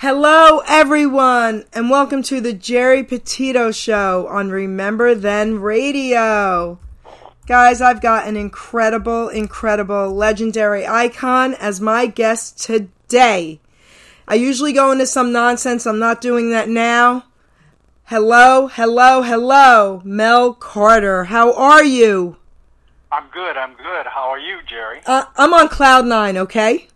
Hello, everyone, and welcome to the Geri Petito Show on Remember Then Radio. Guys, I've got an incredible, incredible, legendary icon as my guest today. I usually go into some nonsense. I'm not doing that now. Hello, hello, hello, Mel Carter. How are you? I'm good. I'm good. How are you, Jerry? Uh, I'm on cloud nine. Okay.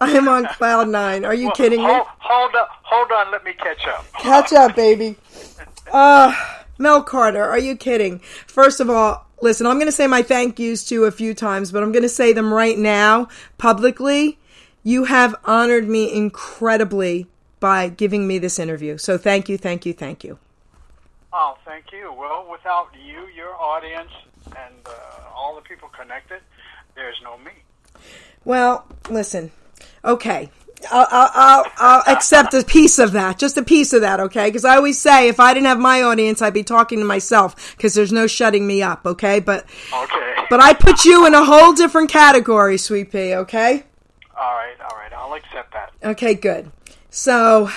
I am on cloud nine. Are you Well, kidding me? hold, Hold up. Hold on. Let me catch up. Catch up, baby. Uh, Mel Carter, are you kidding? First of all, listen, I'm going to say my thank yous to you a few times, but I'm going to say them right now publicly. You have honored me incredibly by giving me this interview. So thank you, thank you, thank you. Oh, thank you. Well, without you, your audience, and uh, all the people connected, there's no me. Well, listen, okay. I'll, I'll, I'll, accept a piece of that, just a piece of that, okay? Because I always say if I didn't have my audience, I'd be talking to myself because there's no shutting me up, okay? But Okay. but I put you in a whole different category, Sweet Pea, okay? all right. All right. I'll accept that. Okay, good. So,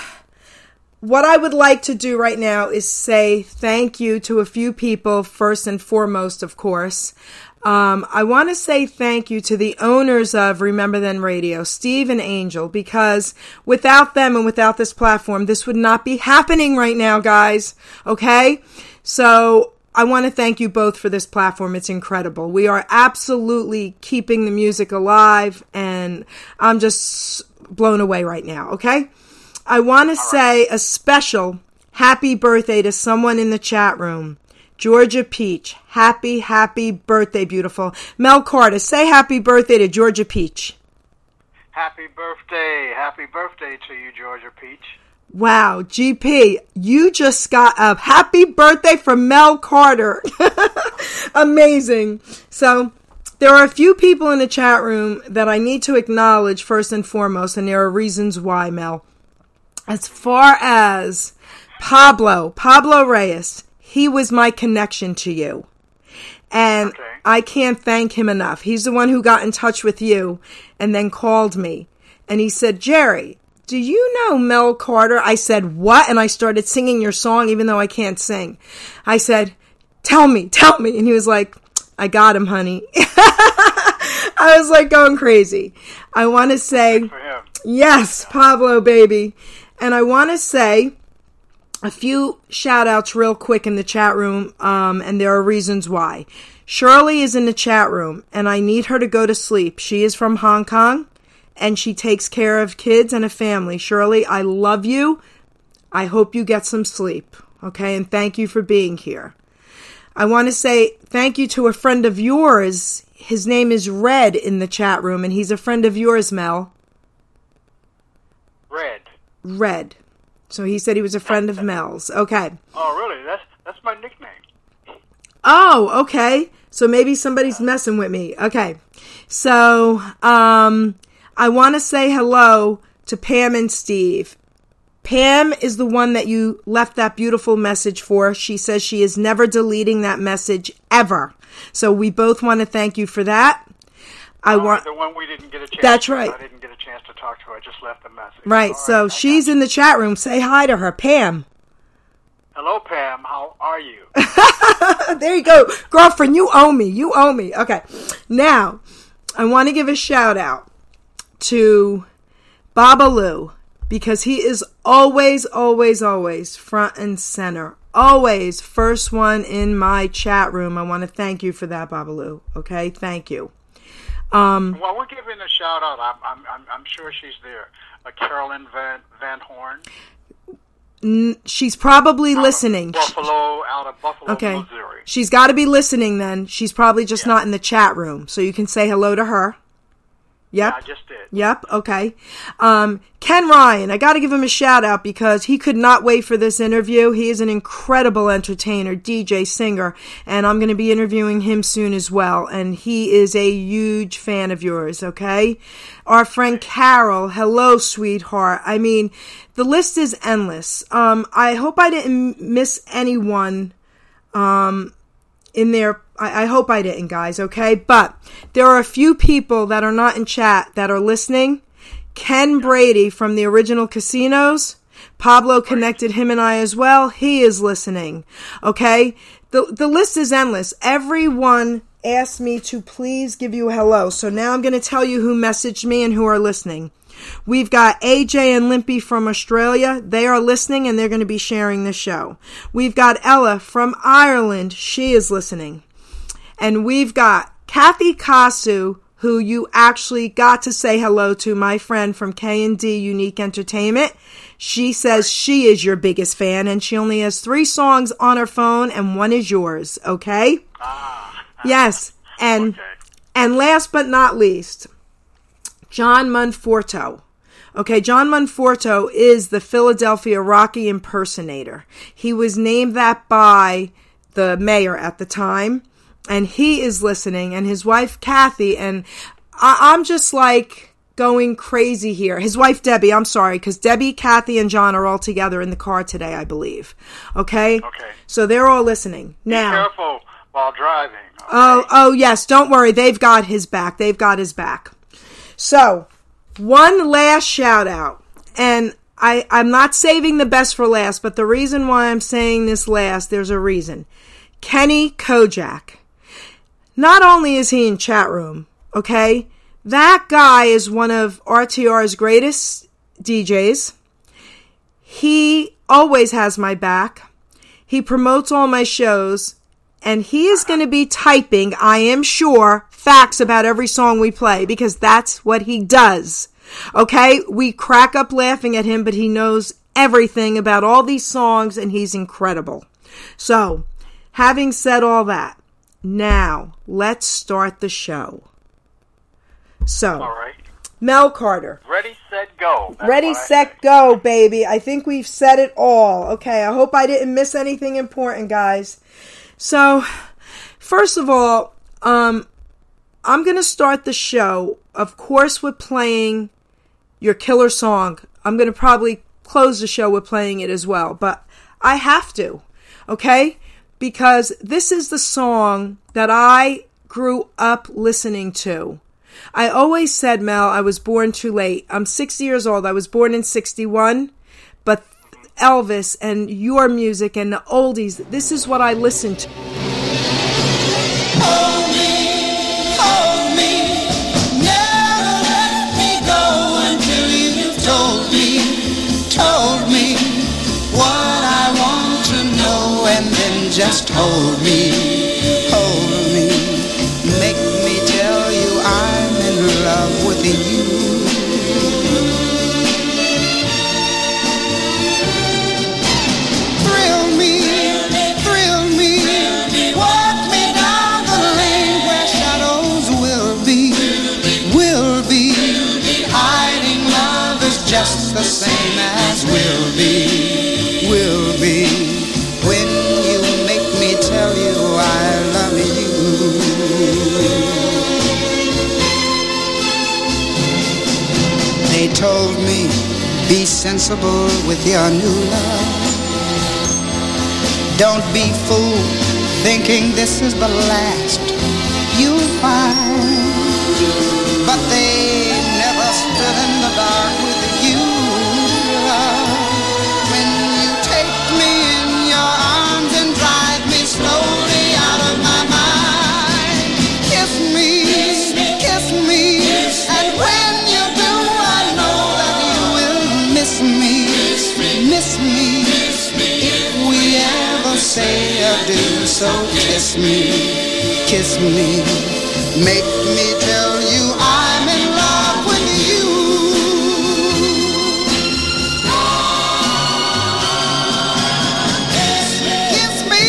what I would like to do right now is say thank you to a few people, first and foremost, of course. Um, I want to say thank you to the owners of Remember Then Radio, Steve and Angel, because without them and without this platform, this would not be happening right now, guys. Okay? So, I want to thank you both for this platform. It's incredible. We are absolutely keeping the music alive, and I'm just blown away right now, okay? I want to say a special happy birthday to someone in the chat room. Georgia Peach. Happy, happy birthday, beautiful. Mel Carter, say happy birthday to Georgia Peach. Happy birthday. Happy birthday to you, Georgia Peach. Wow, GP, you just got a happy birthday from Mel Carter. Amazing. So, there are a few people in the chat room that I need to acknowledge first and foremost, and there are reasons why, Mel. As far as Pablo, Pablo Reyes, he was my connection to you. And Okay. I can't thank him enough. He's the one who got in touch with you and then called me. And he said, Geri, do you know Mel Carter? I said, what? And I started singing your song even though I can't sing. I said, tell me, tell me. And he was like, I got him, honey. I was like going crazy. I want to say, Yes, Pablo, baby. And I want to say a few shout outs real quick in the chat room, um, and there are reasons why. Shirley is in the chat room, and I need her to go to sleep. She is from Hong Kong, and she takes care of kids and a family. Shirley, I love you. I hope you get some sleep, okay? And thank you for being here. I want to say thank you to a friend of yours. His name is Red in the chat room, and he's a friend of yours, Mel. Red. Red. So he said he was a friend of Mel's. Okay. Oh, really? That's that's my nickname. Oh, okay. So maybe somebody's messing with me. Okay. So, um, I want to say hello to Pam and Steve. Pam is the one that you left that beautiful message for. She says she is never deleting that message ever. So we both want to thank you for that. I right, want the one we didn't get a chance. That's to, right. I didn't get a chance to talk to her. I just left a message. right. All So she's in the chat room. Say hi to her, Pam. Hello, Pam. How are you? there you go. Girlfriend, you owe me. You owe me. Okay. Now, I want to give a shout out to Babalu because he is always, always, always front and center. Always first one in my chat room. I want to thank you for that, Babalu. Okay? Thank you. Um, Well, we're giving a shout out. I'm, I'm, I'm, I'm sure she's there. Uh, Carolyn Van Van Horn, she's probably listening. She- Buffalo, out of Buffalo, Okay. Missouri. She's got to be listening then. She's probably just not in the chat room. So you can say hello to her. Yep. I just did. Yep. Okay. Um, Ken Ryan, I got to give him a shout out because he could not wait for this interview. He is an incredible entertainer, DJ, singer, and I'm going to be interviewing him soon as well. And he is a huge fan of yours. Okay. Our friend Carol, hello, sweetheart. I mean, the list is endless. Um, I hope I didn't miss anyone in there. I, I hope I didn't, guys, okay? But there are a few people that are not in chat that are listening. Ken Brady from the original casinos. Pablo connected him and I as well. He is listening. Okay? The the list is endless. Everyone asked me to please give you a hello. So now I'm going to tell you who messaged me and who are listening. We've got AJ and Limpy from Australia. They are listening and they're going to be sharing the show. We've got Ella from Ireland. She is listening. And we've got Kathy Kasu, who you actually got to say hello to, my friend from K&D Unique Entertainment. She says she is your biggest fan and she only has three songs on her phone and one is yours, okay? Ah, Yes. And Okay. and last but not least, John Monforto. Okay, John Monforto is the Philadelphia Rocky impersonator. He was named that by the mayor at the time, and he is listening, and his wife Kathy, and I- I'm just like going crazy here. His wife Debbie, I'm sorry, because Debbie, Kathy, and John are all together in the car today, I believe. Okay? Okay. So they're all listening. Now. Careful while driving. okay? Oh, oh yes, don't worry. They've got his back. They've got his back. So, one last shout out. And I, I'm not saving the best for last, but the reason why I'm saying this last, there's a reason. Kenny Kojak. Not only is he in chat room, okay? That guy is one of RTR's greatest DJs. He always has my back. He promotes all my shows and he is going to be typing, I am sure, facts about every song we play because that's what he does. Okay? We crack up laughing at him, but he knows everything about all these songs and he's incredible. So, having said all that, now let's start the show. So, All right. Mel Carter. Ready, set, go. That's Ready, set, go, baby. I think we've said it all. Okay, I hope I didn't miss anything important, guys. So, first of all, um, I'm going to start the show, of course, with playing your killer song. I'm going to probably close the show with playing it as well, but I have to, okay? Because this is the song that I grew up listening to. I always said, Mel, I was born too late. I'm 60 years old. I was born in 61, but Elvis and your music and the oldies, this is what I listened to. Just hold me, hold me, make me tell you I'm in love with you. Thrill me, thrill me, walk me down the lane where shadows will be, will be. Hiding love is just the same as will be, told me, be sensible with your new love. Don't be fooled thinking this is the last you'll find. Say adieu, so kiss me, kiss me, make me tell you I'm in love with you. Kiss me,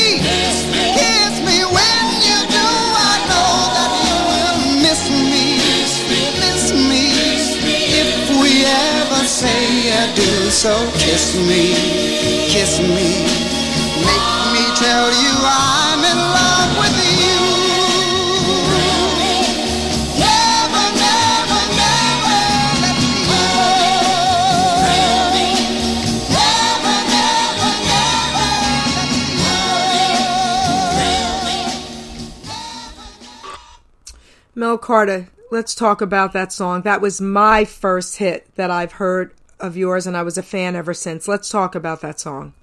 kiss me when you do. I know that you will miss me, miss me. If we ever say adieu, so kiss me, kiss me tell you I'm in love with you. Never, never, never let me go. Never, never, never let me go. Mel Carter, let's talk about that song. That was my first hit that I've heard of yours, and I was a fan ever since. Let's talk about that song.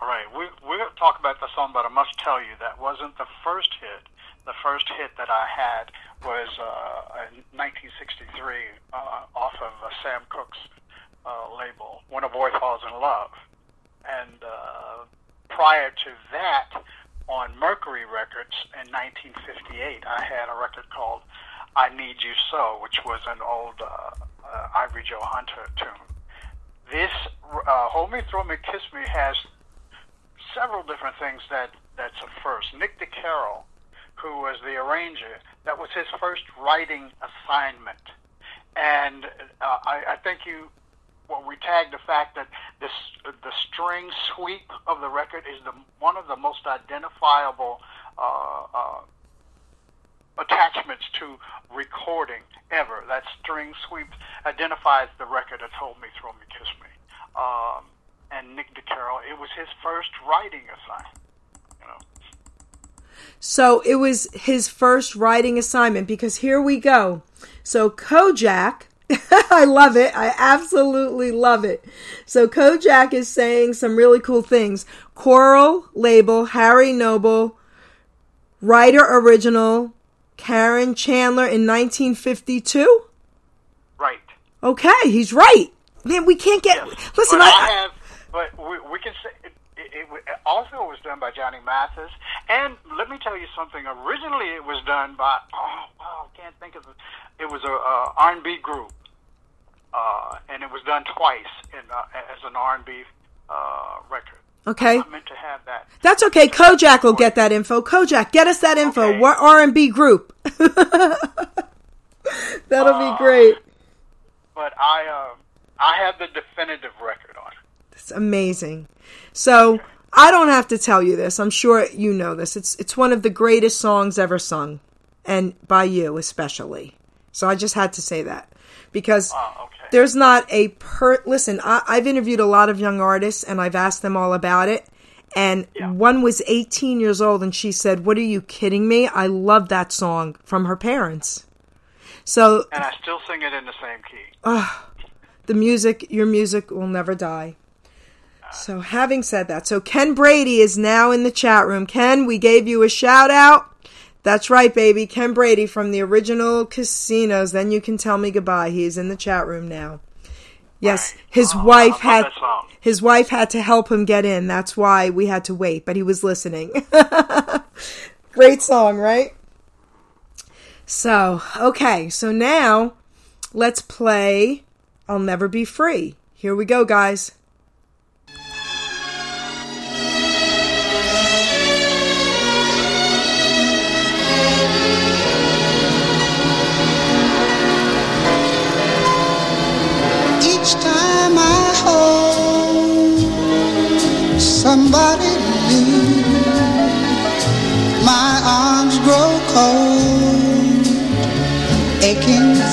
All right, we we're going to talk about the song, but I must tell you that wasn't the first hit. The first hit that I had was uh, in 1963 uh, off of uh, Sam Cooke's uh, label, When a Boy Falls in Love. And uh, prior to that, on Mercury Records in 1958, I had a record called I Need You So, which was an old uh, uh, Ivory Joe Hunter tune. This uh, Hold Me, Thrill Me, Kiss Me has several different things that that's a first. Nick DeCaro, who was the arranger, that was his first writing assignment. And uh, I, I think you well, we tagged the fact that this the string sweep of the record is the one of the most identifiable uh, uh, attachments to recording ever. That string sweep identifies the record that told me, "Thrill Me, Kiss Me." Um, and Nick DeCaro, it was his first writing assignment. You know. So it was his first writing assignment because here we go. So Kojak I love it. I absolutely love it. So Kojak is saying some really cool things. Coral label, Harry Noble, writer original, Karen Chandler in 1952. Right. Okay, he's right. Man, we can't get. Listen, I, I have, but we, we can say it, it, it also was done by Johnny Mathis. And let me tell you something. Originally, it was done by oh wow, I can't think of it. It was a, a R&B group, uh, and it was done twice in uh, as an R&B uh, record. okay. I meant to have that. That's okay. Kojak will get that info. Kojak, get us that info. Okay. What R and B group? That'll Uh, be great. But I uh, I have the definitive record it. It's amazing. So I don't have to tell you this. I'm sure you know this. It's it's one of the greatest songs ever sung, and by you especially. So I just had to say that because Oh, okay. there's not a per. Listen, I, I've interviewed a lot of young artists, and I've asked them all about it. And Yeah. one was 18 years old, and she said, "What are you kidding me? I love that song from her parents." So and I still sing it in the same key. the music, your music will never die. So, having said that, so Ken Brady is now in the chat room. Ken, we gave you a shout out. That's right, baby. Ken Brady from the original casinos. Then you can tell me goodbye. He is in the chat room now. Yes, Right. his Oh, wife had his wife had to help him get in. That's why we had to wait, but he was listening. Great song, right? So, okay, so now let's play I'll Never Be Free. Here we go, guys.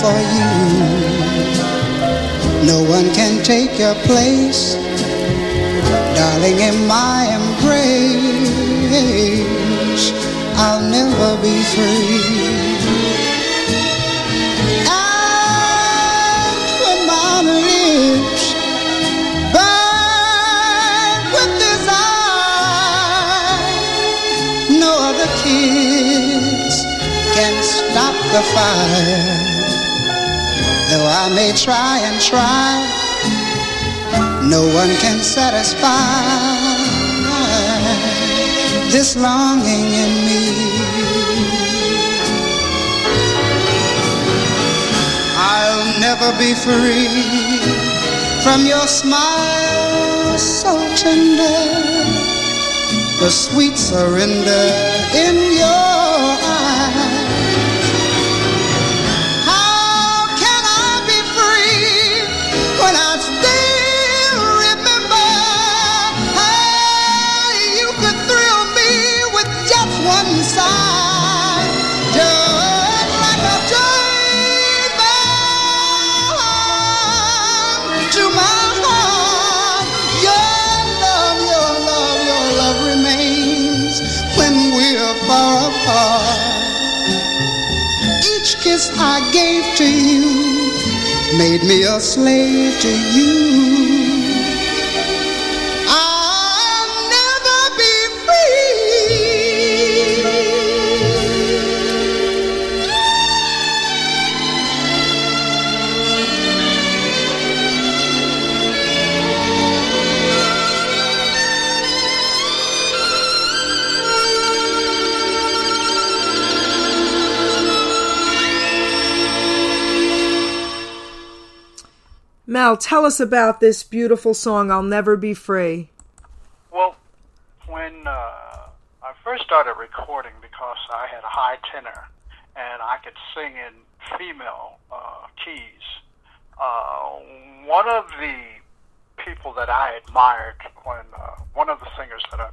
For you. No one can take your place, darling, in my embrace. I'll never be free. And when Though I may try and try, no one can satisfy this longing in me. I'll never be free from your smile so tender, the sweet surrender in your eyes. I gave to you made me a slave to you. Mel, tell us about this beautiful song, I'll Never Be Free. Well, when uh, I first started recording, because I had a high tenor and I could sing in female uh, keys, uh, one of the people that I admired when, uh, one of the singers that I,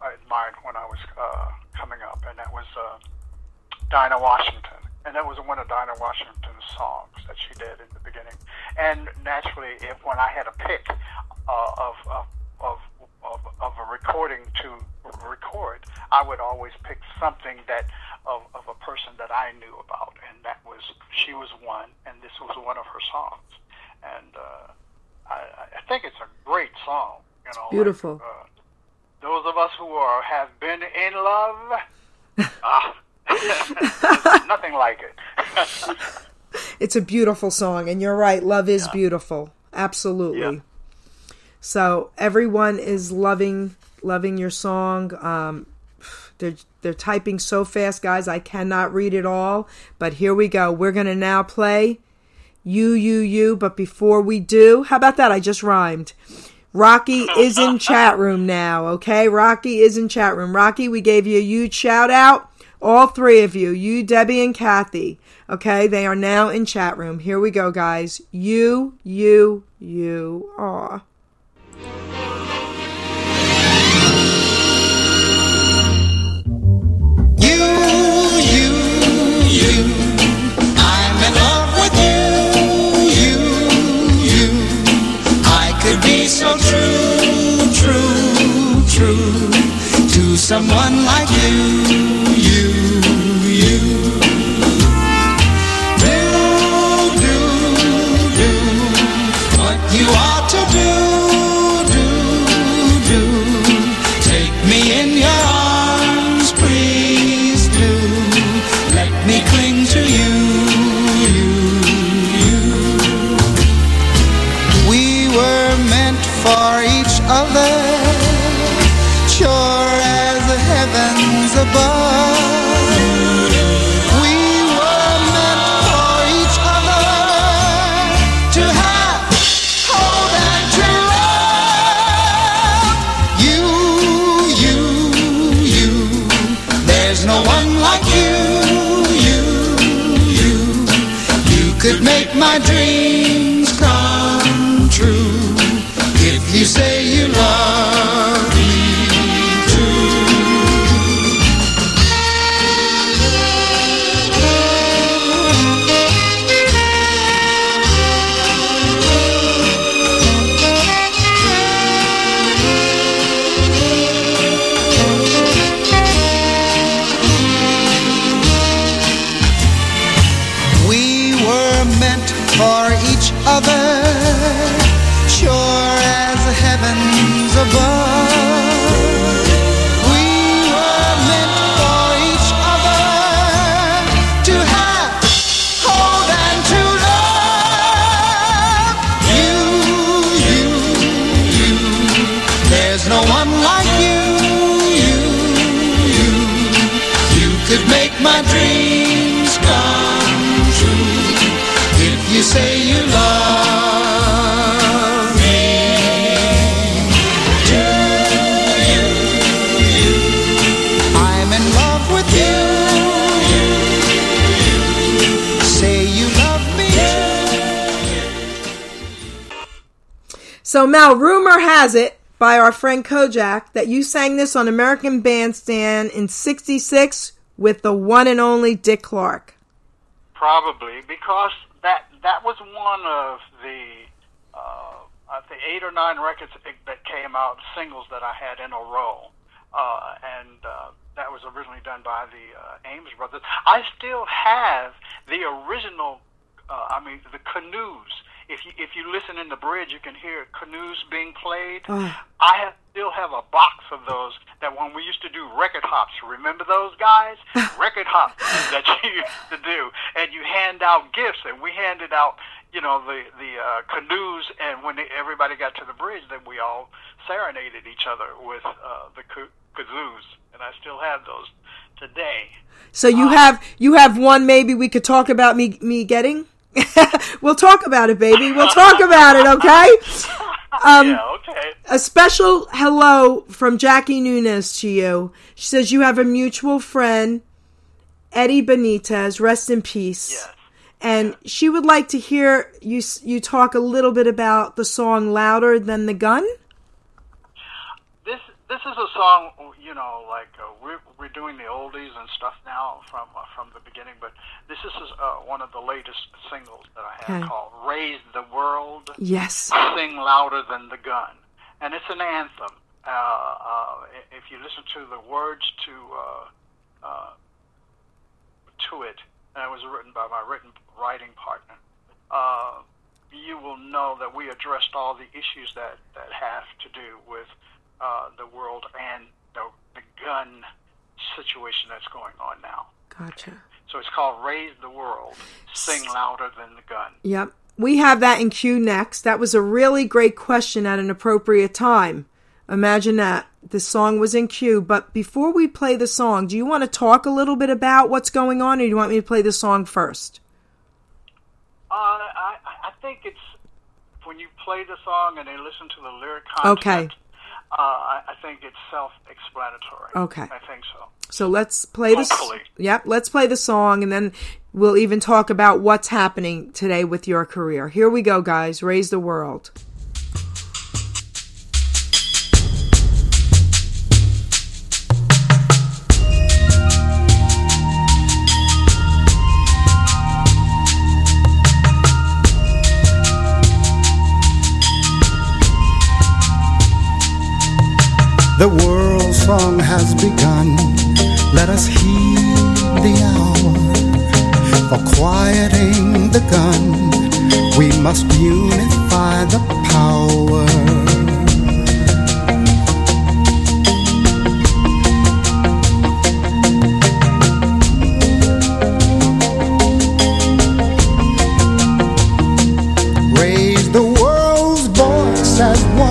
I admired when I was uh, coming up, and that was uh, Dinah Washington and that was one of Dinah Washington's songs that she did in the beginning. And naturally, if when I had a pick uh, of, of, of of of a recording to record, I would always pick something that of, of a person that I knew about, and that was she was one, and this was one of her songs, and uh, I, I think it's a great song. You know, beautiful. Like, uh, those of us who are have been in love, ah, nothing like it. it's a beautiful song, and you're right. Love is yeah. beautiful. Absolutely. Yeah. So everyone is loving loving your song. Um, they're they're typing so fast, guys. I cannot read it all. But here we go. We're gonna now play you you you. But before we do, how about that? I just rhymed. Rocky is in chat room now. Okay, Rocky is in chat room. Rocky, we gave you a huge shout out. All three of you, you, Debbie, and Kathy. Okay, they are now in chat room. Here we go, guys. You, you, you. are. You, you, you. I'm in love with you, you, you. I could be so true, true, true to someone like you. My So, Mel, rumor has it by our friend Kojak that you sang this on American Bandstand in 66 with the one and only Dick Clark. Probably because that that was one of the uh, think eight or nine records that came out singles that I had in a row, uh, and uh, that was originally done by the uh, Ames brothers. I still have the original. Uh, I mean, the kazoos. If you if you listen in the bridge, you can hear kazoos being played. Ah. I have, still have a box of those that when we used to do record hops. Remember those guys? record hops that you used to do, and you hand out gifts, and we handed out. You know the the uh, kazoos, and when they, everybody got to the bridge, then we all serenaded each other with uh, the ka- kazoos, and I still have those today. So you have you have one maybe we could talk about me me getting. we'll talk about it, baby. We'll talk about it, okay? Um, yeah, okay. A special hello from Jackie Nunez to you. She says you have a mutual friend, Eddie Benitez. Rest in peace. Yes. And she would like to hear you you talk a little bit about the song "Louder Than the Gun." This this is a song, you know, like we're doing the oldies and stuff now from uh, from the beginning, but this is uh, one of the latest singles that I have Okay. called "Raise the World." Yes. sing louder than the gun, and it's an anthem. Uh, uh, if you listen to the words to uh, uh, to it, and it was written by my written writing partner, uh, you will know that we addressed all the issues that that have to do with uh, the world and the, the gun situation that's going on now. Gotcha. So it's called "Raise the World, Sing Louder Than the Gun." Yep. We have that in queue next. That was a really great question at an appropriate time. Imagine that. The song was in queue, but before we play the song, do you want to talk a little bit about what's going on, or do you want me to play the song first? Uh, I, I think it's when you play the song and they listen to the lyric content. Okay. Uh, I, I think it's self-explanatory. Okay. I think so. So let's play this. Hopefully. Yep, let's play the song, and then we'll even talk about what's happening today with your career. Here we go, guys. Raise the world. The world song has begun. Let us heed the hour. For quieting the gun, we must unify the power. Raise the world's voice as one.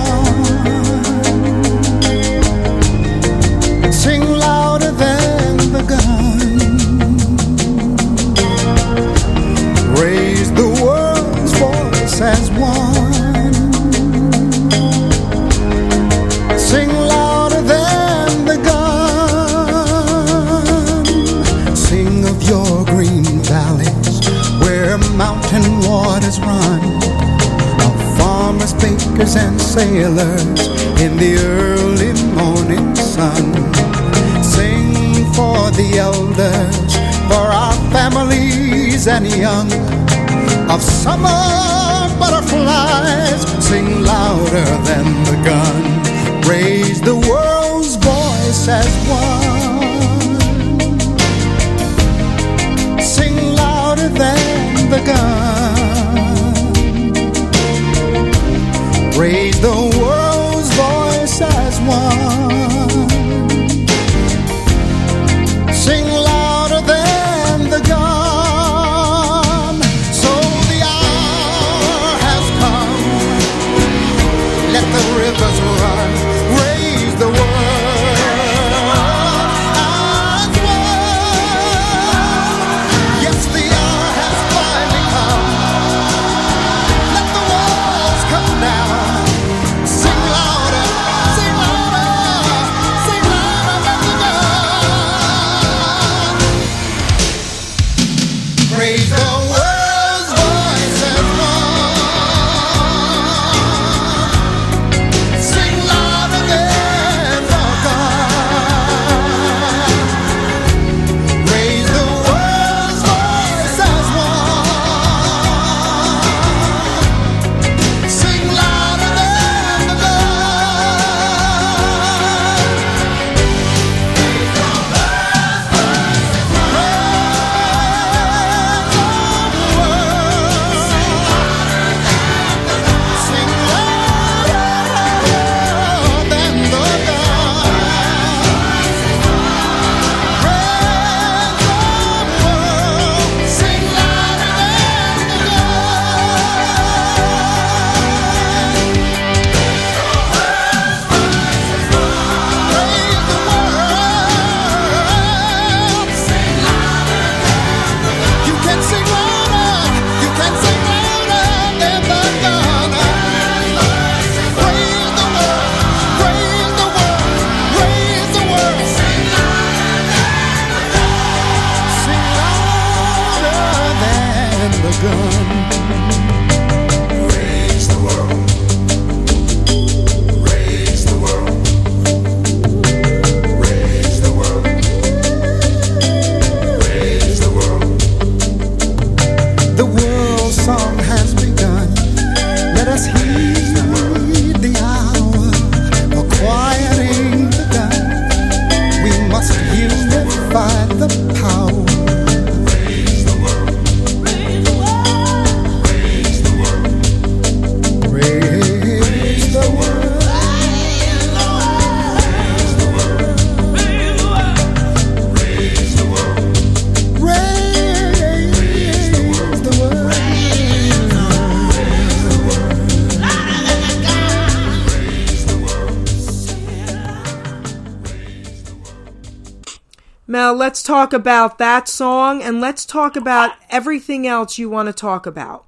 Talk about that song and let's talk about everything else you want to talk about.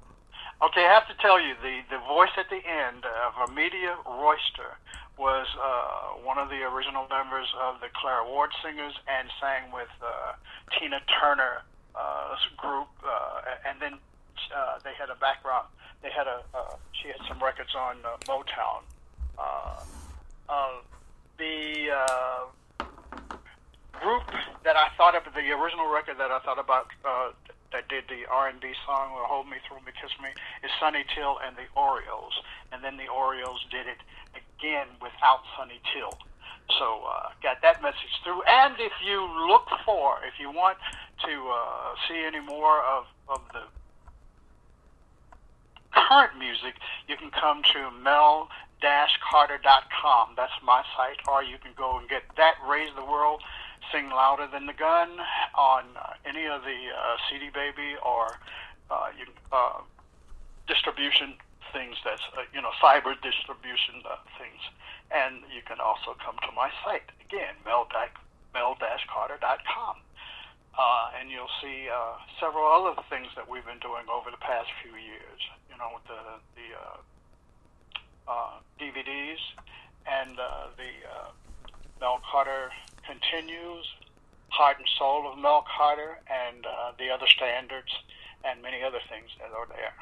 Okay, I have to tell you, the, the voice at the end of Amelia Royster was uh, one of the original members of the Clara Ward Singers and sang with uh, Tina Turner uh, group. Uh, and then uh, they had a background. They had a uh, she had some records on uh, Motown. Uh, uh, the uh, group that I thought of, the original record that I thought about uh, that did the R&B song "Will Hold Me Thrill Me, Kiss Me" is Sonny Till and the Orioles, and then the Orioles did it again without Sonny Till. So uh, got that message through. And if you look for, if you want to uh, see any more of of the current music, you can come to mel-carter.com. That's my site, or you can go and get that Raise the World, Sing Louder Than the Gun on uh, any of the uh, CD Baby or uh, you, uh, distribution things that's, uh, you know, cyber distribution uh, things. And you can also come to my site, again, mel- mel-carter.com. Uh, and you'll see uh, several other things that we've been doing over the past few years. You know, with the the uh, uh, DVDs and uh, the uh, Mel Carter continues, Heart and Soul of Mel Carter, and uh, the other standards, and many other things that are there.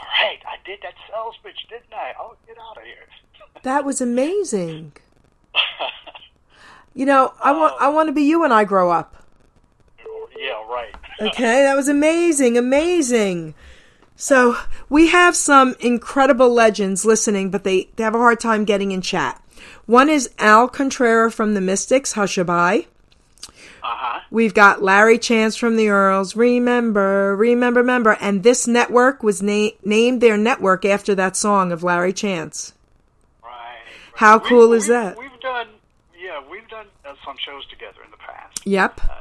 All right, I did that sales pitch, didn't I? Oh, get out of here. That was amazing. You know, I want I want to be you when I grow up. yeah, right. Okay, that was amazing, amazing. So we have some incredible legends listening, but they, they have a hard time getting in chat. One is Al Contrera from the Mystics, Hushabye. Uh-huh. We've got Larry Chance from the Earls, Remember, Remember, Remember. And this network was na- named their network after that song of Larry Chance. Right. right. How We- cool is that? We've done, yeah, we've done uh, some shows together in the past. Yep. Uh,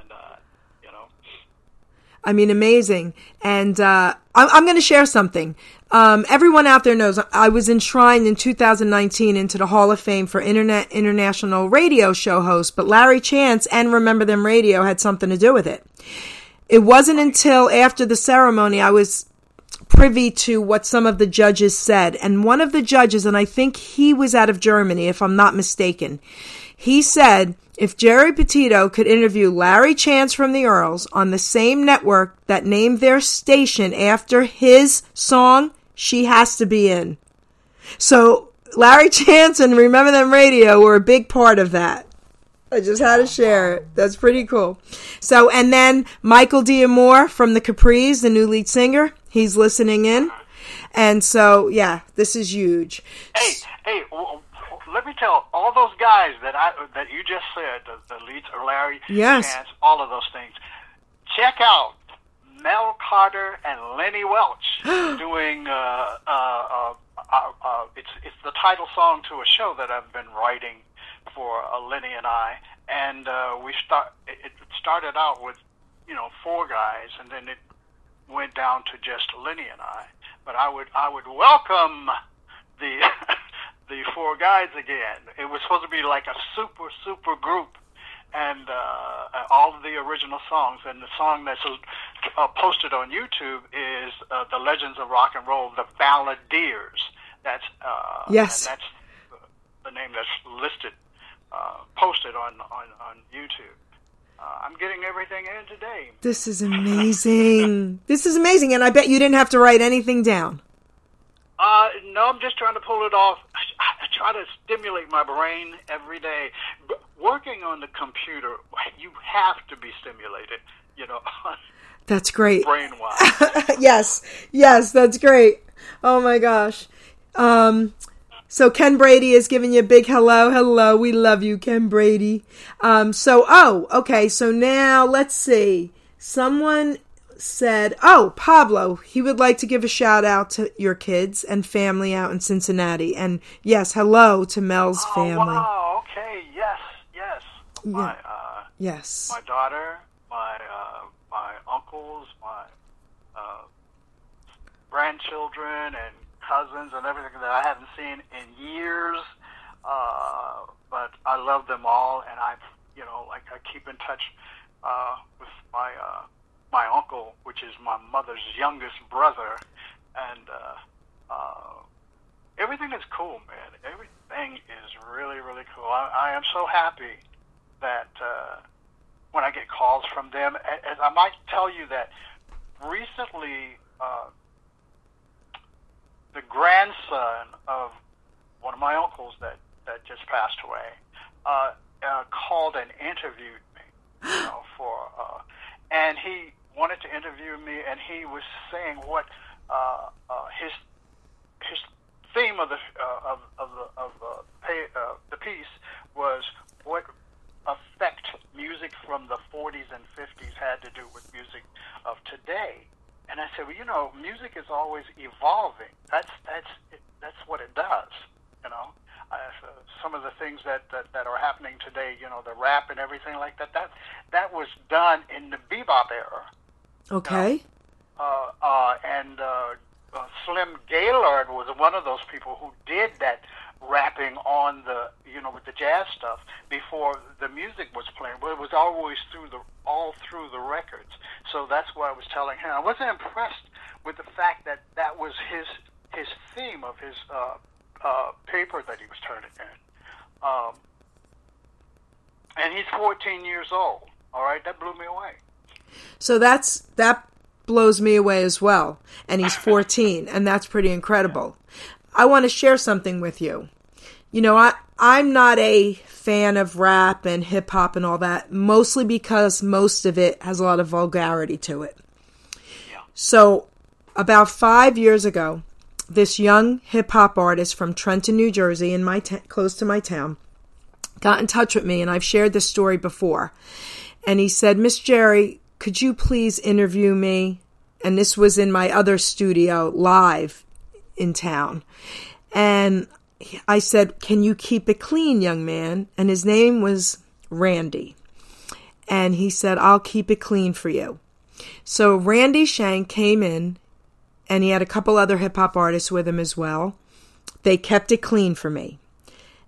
I mean, amazing. And uh, I'm, I'm going to share something. Um, everyone out there knows I was enshrined in 2019 into the Hall of Fame for Internet International Radio Show host, but Larry Chance and Remember Then Radio had something to do with it. It wasn't until after the ceremony I was privy to what some of the judges said. And one of the judges, and I think he was out of Germany, if I'm not mistaken, he said if Geri Petito could interview Larry Chance from the Earls on the same network that named their station after his song, she has to be in. So Larry Chance and Remember Then Radio were a big part of that. I just had to share it. That's pretty cool. So, and then Michael Diamore from the Capris, the new lead singer, he's listening in. And so, yeah, this is huge. hey, hey, let me tell all those guys that I that you just said, the, the leads, Larry, Yes. All of those things. Check out Mel Carter and Lenny Welch doing. Uh, uh, uh, uh, uh, it's it's the title song to a show that I've been writing for uh, Lenny and I, and uh, we start. It, it started out with you know four guys, and then it went down to just Lenny and I. But I would I would welcome the the four guys again. It was supposed to be like a super super group, and uh, all of the original songs. And the song that's uh, posted on YouTube is uh, "The Legends of Rock and Roll," the Balladeers. That's uh, Yes. and that's the name that's listed uh, posted on on on YouTube. Uh, I'm getting everything in today. This is amazing. this is amazing. And I bet you didn't have to write anything down. Uh, no, I'm just trying to pull it off. I, I try to stimulate my brain every day. But working on the computer, you have to be stimulated, you know, That's great. brain wise. yes, yes, that's great. Oh my gosh. Um, so Ken Brady is giving you a big hello. Hello. We love you, Ken Brady. Um, so, oh, okay. So now let's see. Someone said, oh, Pablo, he would like to give a shout out to your kids and family out in Cincinnati. And yes, hello to Mel's Oh, family. wow. Okay. Yes. Yes. My uh, Yes. my daughter, my uh, my uncles, my uh, grandchildren, and cousins, and everything that I haven't seen in years. Uh, but I love them all, and I, you know, like I keep in touch uh, with my uh, my uncle, which is my mother's youngest brother, and uh, uh, everything is cool, man. Everything is really, really cool. I, I am so happy that uh, when I get calls from them, and I might tell you that recently uh, the grandson of one of my uncles that, that just passed away uh, uh, called and interviewed me, you know, for, uh, and he wanted to interview me, and he was saying what uh, uh, his his theme of the uh, of of the of the, pay, uh, the piece was what effect music from the 40s and 50s had to do with music of today. And I said, well, you know, music is always evolving. That's that's that's what it does. You know, uh, some of the things that, that that are happening today, you know, the rap and everything like that. That that was done in the bebop era Okay. uh, uh, and uh, uh, Slim Gaillard was one of those people who did that rapping on the, you know, with the jazz stuff before the music was playing. But it was always through the, all through the records. So that's why I was telling him. I wasn't impressed with the fact that that was his his theme of his uh, uh, paper that he was turning in. Um, and he's 14 years old. All right, that blew me away. So that's that blows me away as well. And he's 14, and that's pretty incredible. I want to share something with you. You know, I I'm not a fan of rap and hip hop and all that, mostly because most of it has a lot of vulgarity to it. Yeah. So, about 5 years ago, this young hip hop artist from Trenton, New Jersey, in my ta- close to my town, got in touch with me, and I've shared this story before. And he said, Miss Geri, could you please interview me? And this was in my other studio live in town. And I said, Can you keep it clean, young man? And his name was Randy. And he said, I'll keep it clean for you. So Randy Shank came in and he had a couple other hip hop artists with him as well. They kept it clean for me.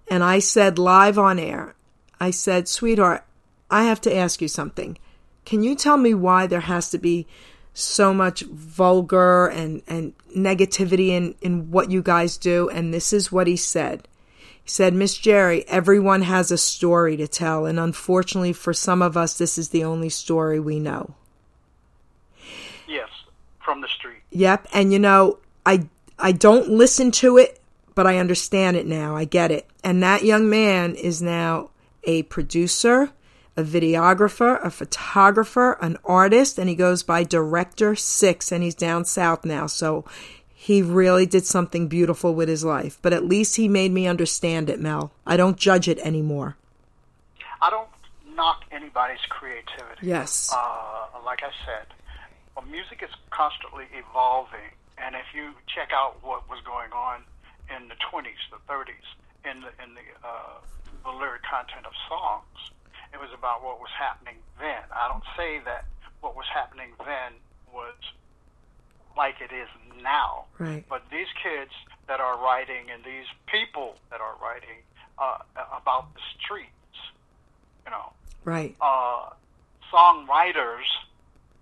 And I said live on air, I said, sweetheart, I have to ask you something. Can you tell me why there has to be so much vulgar and, and negativity in, in what you guys do? And this is what he said. He said, Miss Geri, everyone has a story to tell, and unfortunately for some of us, this is the only story we know. Yes, from the street. Yep, and you know, I I don't listen to it, but I understand it now. I get it. And that young man is now a producer, a videographer, a photographer, an artist, and he goes by Director 6 and he's down south now. So he really did something beautiful with his life. But at least he made me understand it, Mel. I don't judge it anymore. I don't knock anybody's creativity. Yes. Uh, like I said, well, music is constantly evolving, and if you check out what was going on in the 20s, the 30s, in the in the, uh, the lyric content of songs, it was about what was happening then. I don't say that what was happening then was like it is now. Right. But these kids that are writing and these people that are writing uh, about the streets, you know, Right. uh, songwriters,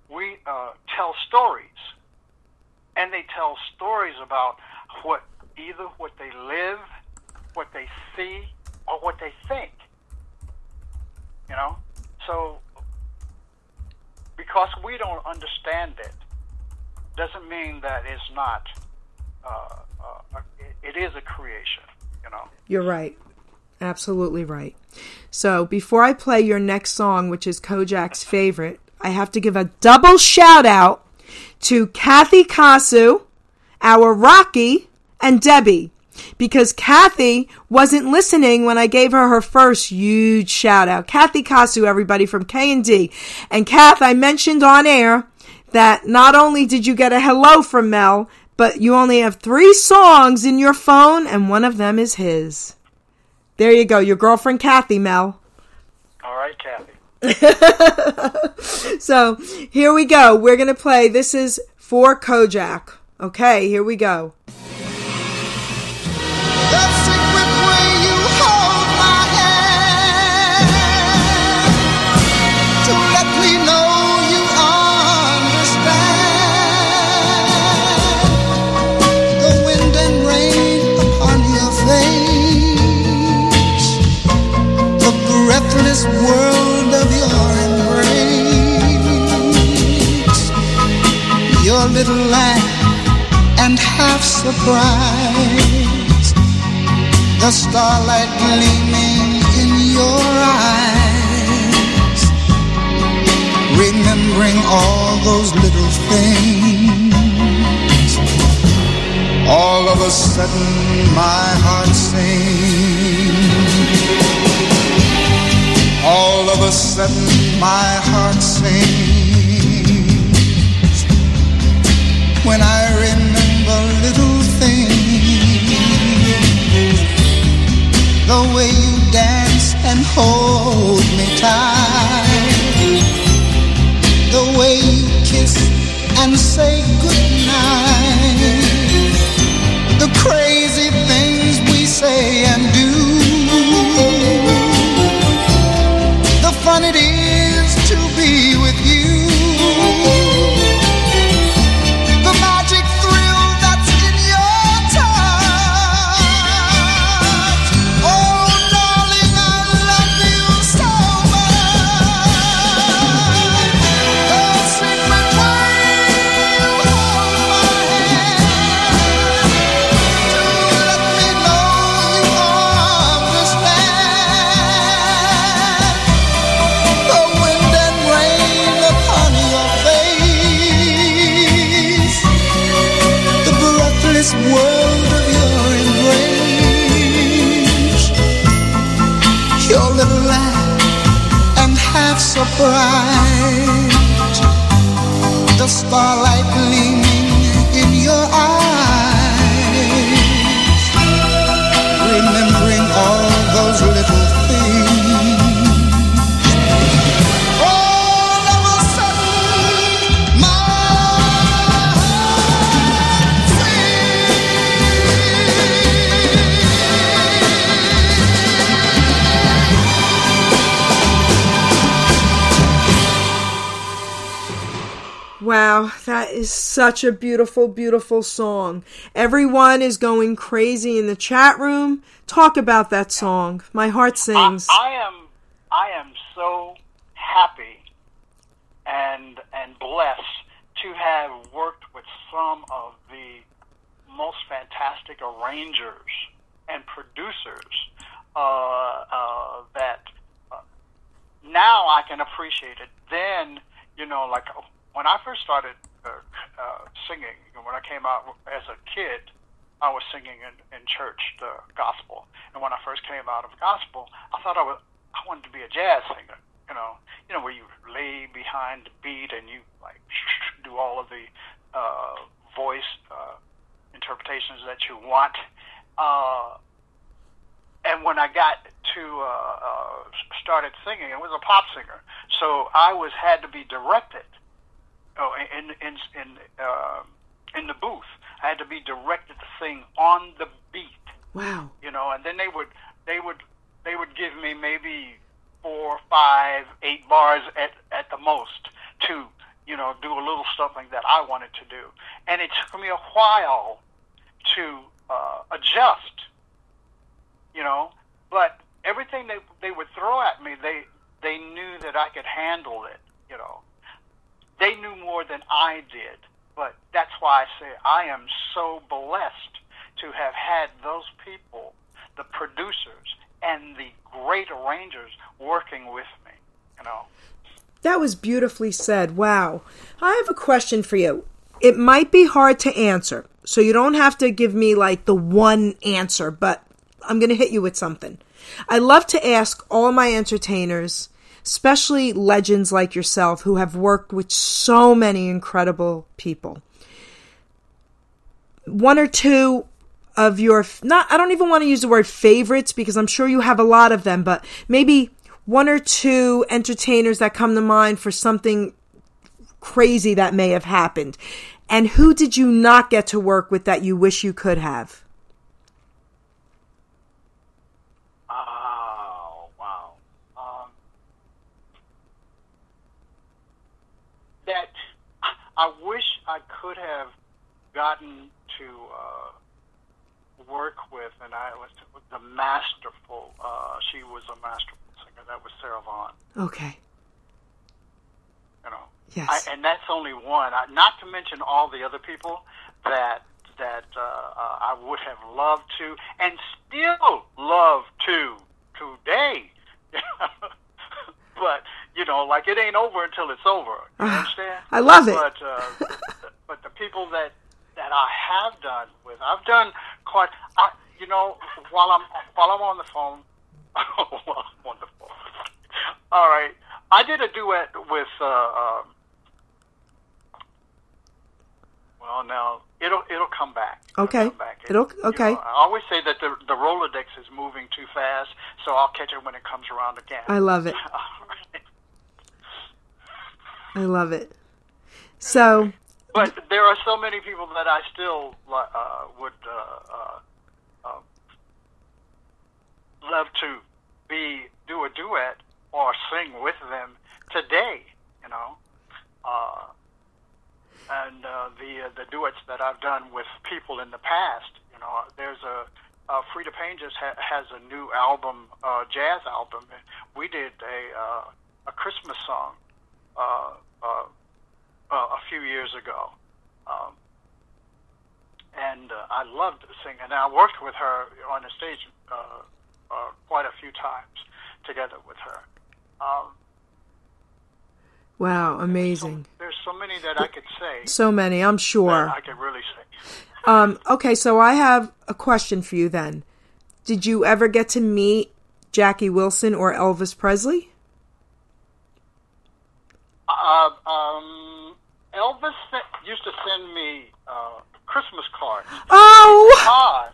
we uh, tell stories, and they tell stories about what either what they live, what they see, or what they think. You know, so because we don't understand it, doesn't mean that it's not. Uh, uh, it, it is a creation. You know. You're right. Absolutely right. So before I play your next song, which is Kojak's favorite, I have to give a double shout out to Kathy Kasu, our Rocky, and Debbie. Because Kathy wasn't listening when I gave her her first huge shout out. Kathy Kasu, everybody from K&D. And Kath, I mentioned on air that not only did you get a hello from Mel, but you only have three songs in your phone and one of them is his. There you go, your girlfriend Kathy, Mel. All right, Kathy. so here we go. We're going to play. This is for Kojak. Okay, here we go. Little laugh and half surprise. The starlight gleaming in your eyes. Remembering all those little things. All of a sudden, my heart sings all of a sudden my heart sings when I remember little things. The way you dance and hold me tight. The way you kiss and say goodnight. The crazy things we say and do the starlight Wow, that is such a beautiful, beautiful song. Everyone is going crazy in the chat room. Talk about that song. My heart sings. I, I am I am so happy and and blessed to have worked with some of the most fantastic arrangers and producers uh, uh, that uh, now I can appreciate it. Then you know, like when I first started uh, uh, singing, when I came out as a kid, I was singing in, in church the gospel. And when I first came out of gospel, I thought I was I wanted to be a jazz singer. You know, you know where you lay behind the beat and you like do all of the uh, voice uh, interpretations that you want. Uh, and when I got to uh, uh, started singing, I was a pop singer, so I was had to be directed. Oh, in in in uh, in the booth, I had to be directed to sing on the beat wow. you know, and then they would they would they would give me maybe four, five, eight bars at at the most to you know do a little something that I wanted to do, and it took me a while to uh, adjust, you know, but everything they they would throw at me, they they knew that I could handle it, you know. They knew more than I did, but that's why I say I am so blessed to have had those people, the producers and the great arrangers working with me, you know. That was beautifully said. Wow. I have a question for you. It might be hard to answer. So you don't have to give me like the one answer, but I'm going to hit you with something. I love to ask all my entertainers, especially legends like yourself who have worked with so many incredible people. One or two of your not I don't even want to use the word favorites because I'm sure you have a lot of them, but maybe one or two entertainers that come to mind for something crazy that may have happened. And who did you not get to work with that you wish you could have? Oh, wow. Um, that I wish I could have gotten to uh, work with, and I was the masterful. Uh, she was a masterful singer. That was Sarah Vaughan. Okay. You know. Yes. I, and that's only one. I, not to mention all the other people that that uh, uh, I would have loved to, and still love to today. but you know, like it ain't over until it's over. You Ah, understand? I love it. But uh, but the people that that I have done with, I've done quite. I, you know, while I'm while I'm on the phone, while I'm on the phone. All right, I did a duet with. Uh, um, well, now it'll it'll come back. It'll Okay. come back. It'll- you okay. know, I always say that the the Rolodex is moving too fast, so I'll catch it when it comes around again. I love it. Right. I love it. So, But there are so many people that I still uh, would uh, uh, uh, love to be do a duet or sing with them today. You know, uh, and uh, the uh, the duets that I've done with people in the past. You know, there's a Freda Payne just ha- has a new album, jazz album. We did a a Christmas song. Uh, a few years ago. Um, and uh, I loved singing. And I worked with her on the stage uh, uh, quite a few times together with her. Um, wow, amazing. there's so many that I could say. So many, I'm sure. I could really say. Um, okay, so I have a question for you then. Did you ever get to meet Jackie Wilson or Elvis Presley? Uh, um, Elvis sent, used to send me uh, Christmas cards. Oh! because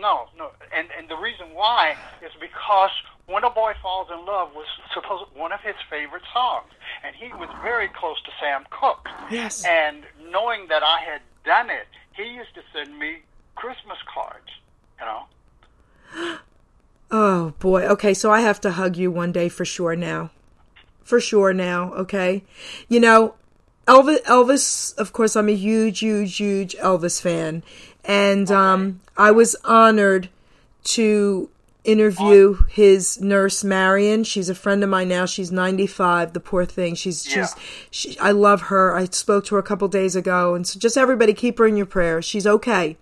no, no, and and the reason why is because "When a Boy Falls in Love" was supposed one of his favorite songs, and he was very close to Sam Cooke. Yes. And knowing that I had done it, he used to send me Christmas cards. You know. Oh boy. Okay, so I have to hug you one day for sure now. For sure now, okay? You know, Elvis Elvis, of course I'm a huge huge huge Elvis fan and um I was honored to interview his nurse Marion. She's a friend of mine now. She's 95. The poor thing. She's Yeah. she's she, I love her. I spoke to her a couple days ago and so just everybody keep her in your prayers. She's okay.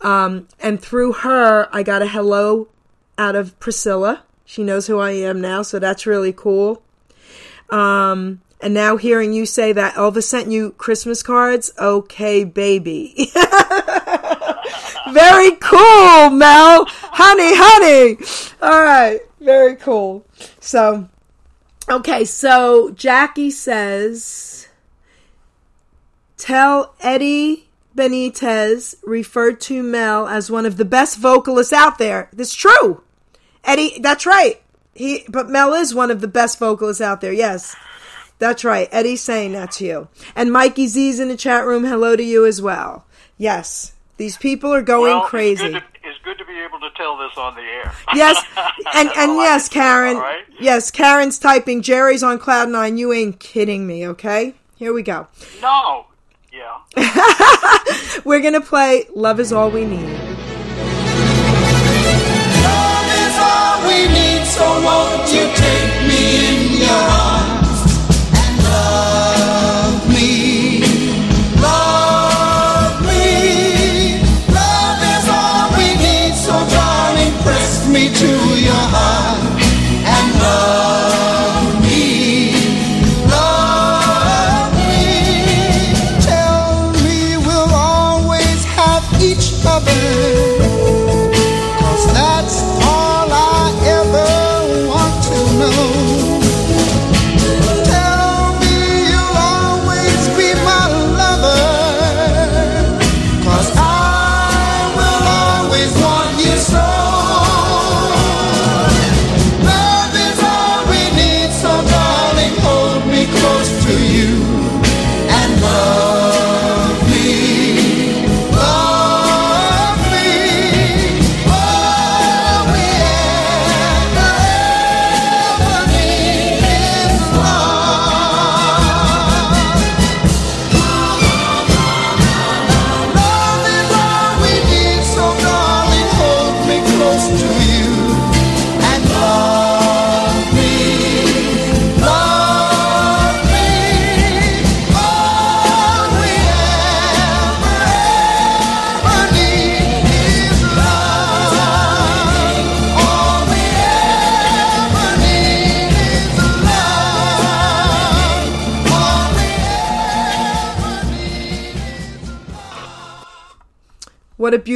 Um and through her I got a hello out of Priscilla. She knows who I am now, so that's really cool. Um, and now hearing you say that Elvis sent you Christmas cards, okay, baby. very cool, Mel. Honey, honey. All right, very cool. So, okay, so Jackie says, tell Eddie Benitez referred to Mel as one of the best vocalists out there. That's true. Eddie, that's right. He, but Mel is one of the best vocalists out there. Yes, that's right. Eddie's saying that to you. And Mikey Z's in the chat room. Hello to you as well. Yes, these people are going well, crazy. It's good, to, it's good to be able to tell this on the air. Yes, and and yes, can say, Karen. all right? Yes, Karen's typing. Geri's on cloud nine. You ain't kidding me. Okay, here we go. No. Yeah. We're gonna play "Love Is All We Need." Love is all we need, so won't you take me in your arms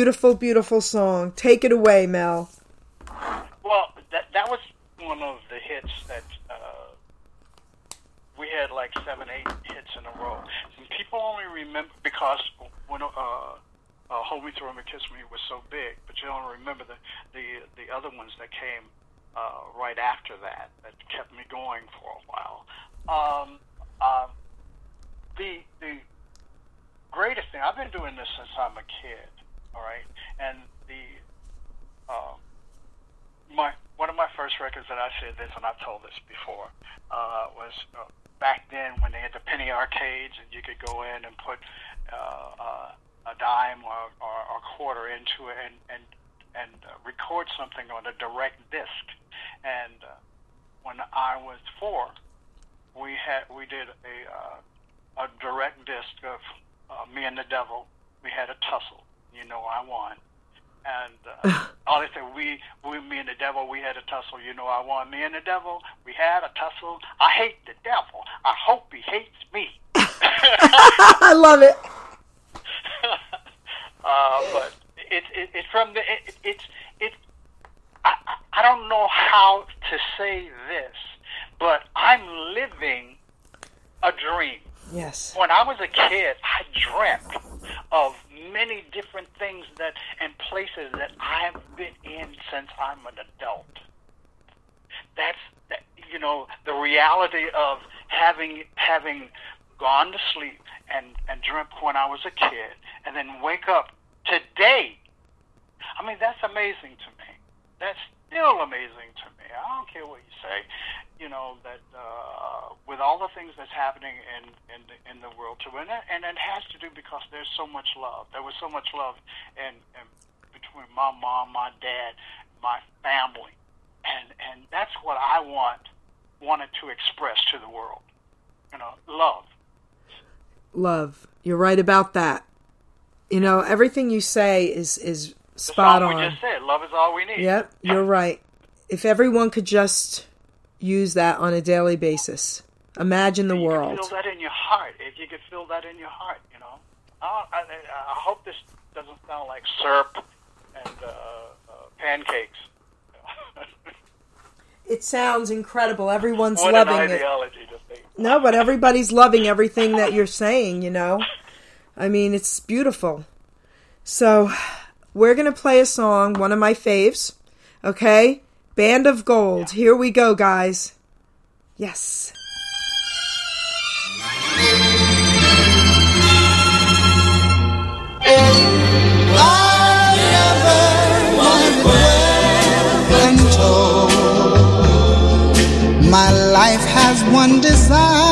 beautiful, beautiful song. Take it away, Mel. Well, that that was one of the hits that uh, we had like seven, eight hits in a row. And people only remember because when uh, uh, "Hold Me, Thrill Me, Kiss Me" was so big, but you don't remember the the the other ones that came uh, right after that that kept me going for a while. Um, um, the the greatest thing I've been doing this since I'm a kid. All right, and the uh, my one of my first records that I said this, and I've told this before, uh, was uh, back then when they had the penny arcades, and you could go in and put uh, uh, a dime or, or, a quarter into it, and and and uh, record something on a direct disc. And uh, when I was four, we had we did a uh, a direct disc of uh, me and the devil. We had a tussle. You know, I won. And uh, all they said, we, we, me and the devil, we had a tussle. You know, I won. Me and the devil, we had a tussle. I hate the devil. I hope he hates me. I love it. uh, but it's it, it's from the it, it's it. I I don't know how to say this, but I'm living a dream. Yes. When I was a kid, I dreamt of many different things that and places that I've been in since I'm an adult. That's that, you know the reality of having having gone to sleep and and dreamt when I was a kid, and then wake up today. I mean that's amazing to me. That's still amazing to me. I don't care what you say. You know that uh, with all the things that's happening in in the, in the world too, and it, and it has to do because there's so much love. There was so much love in, in between my mom, my dad, my family, and and that's what I want wanted to express to the world. You know, love. Love. You're right about that. You know, everything you say is is spot on. we just said, "Love is all we need." Yep, you're right. If everyone could just use that on a daily basis, imagine the you world. Feel that in your heart. If you could feel that in your heart, you know. I, I, I hope this doesn't sound like syrup and uh, uh, pancakes. It sounds incredible. Everyone's what loving it. to think. No, but everybody's loving everything that you're saying, you know? I mean, it's beautiful. So, we're going to play a song, one of my faves, okay? Band of Gold. Here we go, guys. Yes. I never wanted wealth untold. My life has one design.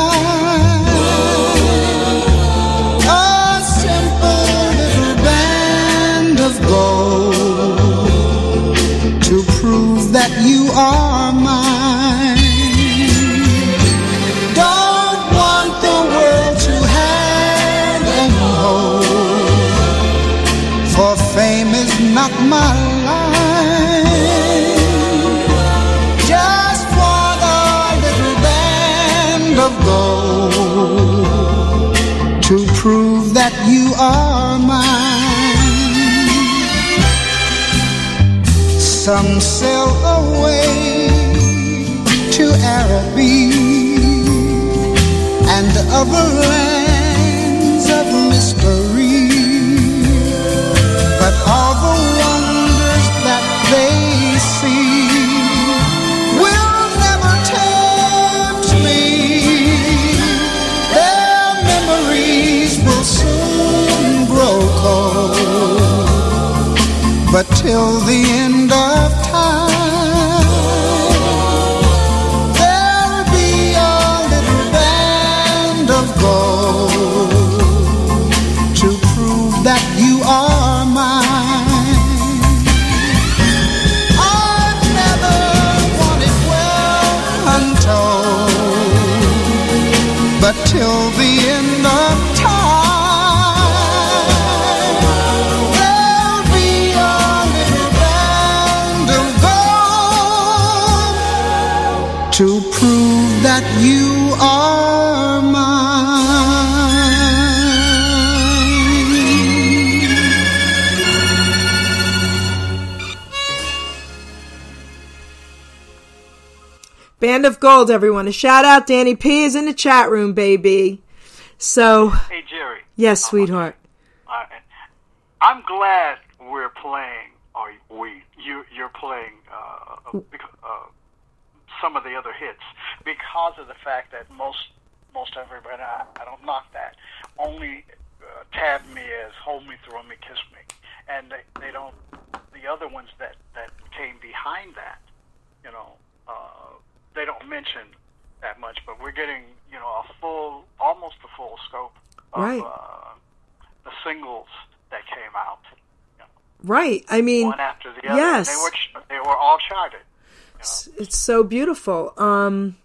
Are mine. Don't want the world to have and hold. For fame is not my line. Just want a little band of gold to prove that you are Some sail away to Araby and other lands of mystery. But all the wonders that they see will never tempt me. Their memories will soon grow cold. But till the end of of Gold, everyone. A shout out. Danny P is in the chat room, baby. So, Hey, Geri. yes, sweetheart. I, I'm glad we're playing, or we, you, you're playing uh, uh, some of the other hits because of the fact that most, most everybody, I, I don't knock that, only uh, tab me as "Hold Me, Thrill Me, Kiss Me," and they, they don't. The other ones that that came behind that, you know, uh, they don't mention that much. But we're getting, you know, a full, almost a full scope of Right. uh, the singles that came out, you know, Right. I mean, one after the other. yes. They were they were all charted. it's, it's so beautiful. Um,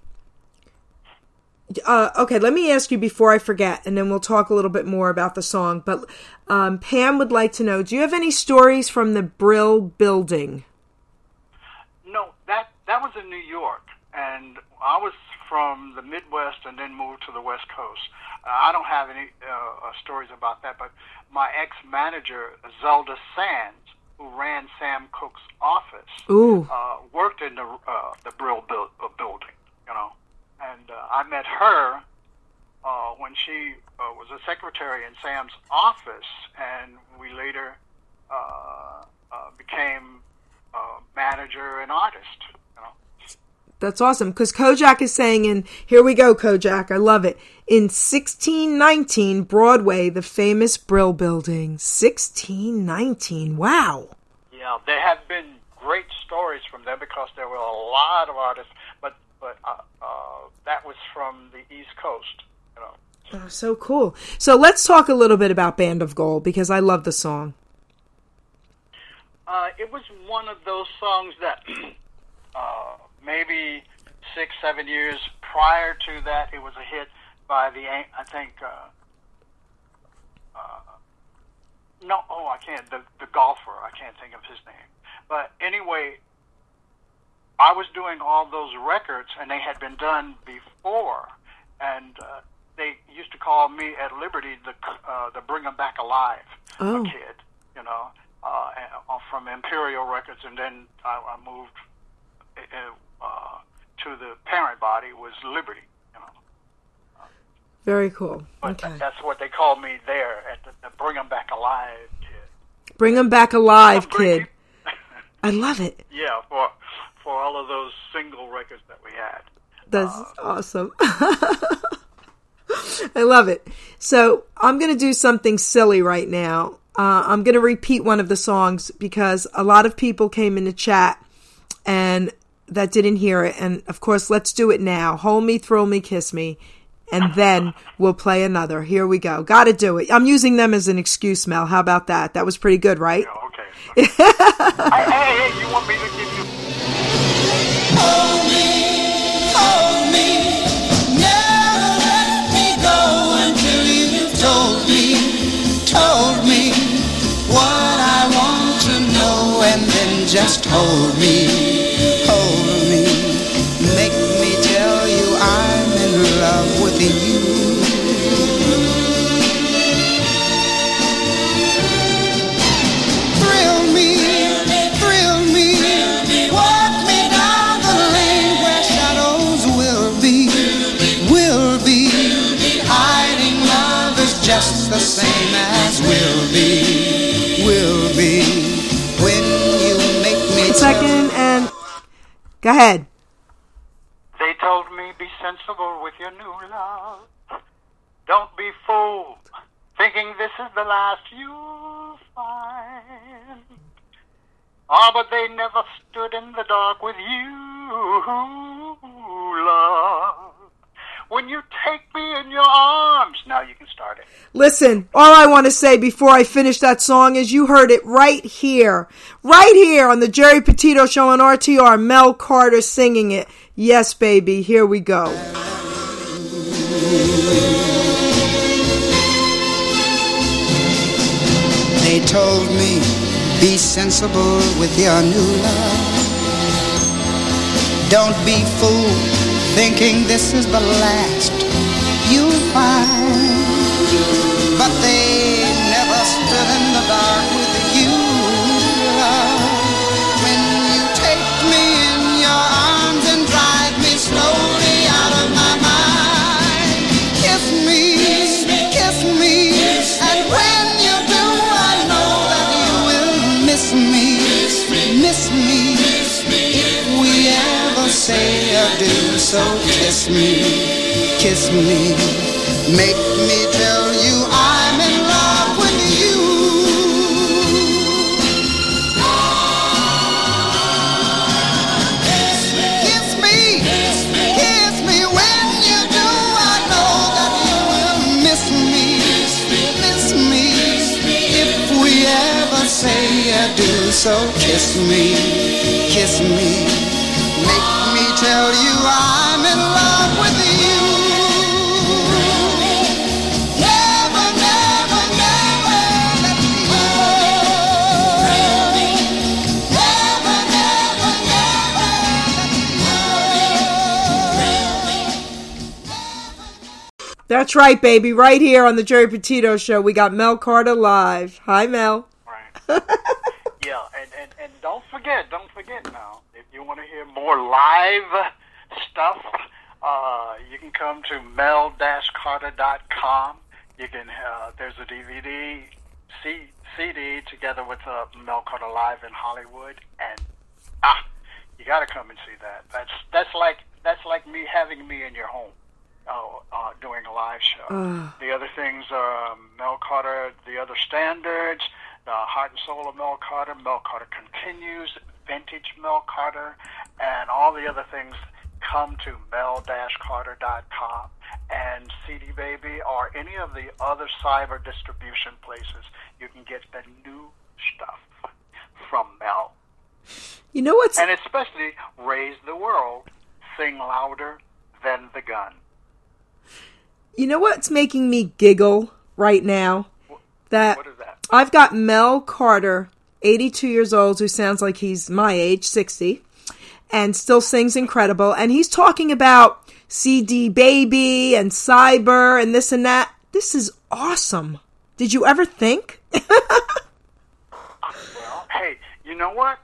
uh, okay, let me ask you before I forget, and then we'll talk a little bit more about the song. But um, Pam would like to know: Do you have any stories from the Brill Building? No, that that was in New York, and I was from the Midwest and then moved to the West Coast. Uh, I don't have any uh, uh, stories about that, but my ex-manager Zelda Sands, who ran Sam Cooke's office, uh, worked in the uh, the Brill buil- uh, building, you know, and uh, I met her uh, when she uh, was a secretary in Sam's office, and we later uh, uh, became uh, manager and artist. That's awesome. Because Kojak is saying, and here we go, Kojak. I love it. In 1619, Broadway, the famous Brill Building. 1619. Wow. yeah, there have been great stories from there because there were a lot of artists, but but uh, uh, that was from the East Coast. You know. Oh, so cool. So let's talk a little bit about Band of Gold because I love the song. Uh, it was one of those songs that uh, maybe six, seven years prior to that, it was a hit by the, I think, uh, uh, no, oh, I can't, the, the golfer, I can't think of his name. But anyway, I was doing all those records, and they had been done before, and uh, they used to call me at Liberty the uh, the Bring 'Em Back Alive Oh. kid, you know, uh, uh, from Imperial Records, and then I, I moved uh, uh, to the parent body was Liberty, you know. Very cool. But Okay. that's what they called me there at the, the Bring 'Em Back Alive kid. Bring them back alive, kid. I love it. Yeah, for for all of those single records that we had. That's awesome. I love it. So I'm going to do something silly right now. Uh, I'm going to repeat one of the songs because a lot of people came in the chat and that didn't hear it. And of course, let's do it now. Hold me, thrill me, kiss me. And then we'll play another. Here we go. Got to do it. I'm using them as an excuse, Mel. How about that? That was pretty good, right? Yeah, okay. hey, hey, hey, you want me to give you Hold me, hold me, never let me go until you've told me, told me what I want to know, and then just hold me, go ahead. They told me be sensible with your new love. Don't be fooled, thinking this is the last you'll find. Ah, but they never stood in the dark with you, love. When you take me in your arms, now you can start it. Listen, all I want to say before I finish that song is you heard it right here. Right here on the Geri Petito Show on RTR. Mel Carter singing it. Yes, baby. Here we go. They told me, be sensible with your new love. Don't be fooled, thinking this is the last you'll find. So kiss me, kiss me. Make me tell you I'm in love with you. Kiss me, kiss me when you do. I know that you will miss me, miss me. If we ever say adieu, so kiss me, kiss me. Make me tell you I'm in love with you. Never, never, never let me go. Never, never, never let me go. That's right, baby. Right here on the Geri Petito Show, we got Mel Carter live. Hi, Mel. Right. yeah, and, and, and don't forget, don't forget now, if you want to hear more live stuff, uh, you can come to mel-carter.com. You can, uh, there's a DVD, C, CD together with uh, Mel Carter Live in Hollywood, and ah, you got to come and see that. That's that's like that's like me having me in your home, uh, uh, doing a live show. The other things are um, Mel Carter, the other standards, the Heart and Soul of Mel Carter, Mel Carter Continues, Vintage Mel Carter, and all the other things come to mel-carter.com and CD Baby or any of the other cyber distribution places. You can get the new stuff from Mel. You know what's And especially Raise the World, Sing Louder Than the Gun. you know what's making me giggle right now? That What is that? I've got Mel Carter, 82 years old, who sounds like he's my age, 60, and still sings incredible. And he's talking about CD Baby and Cyber and this and that. This is awesome. Did you ever think? Well, hey, you know what?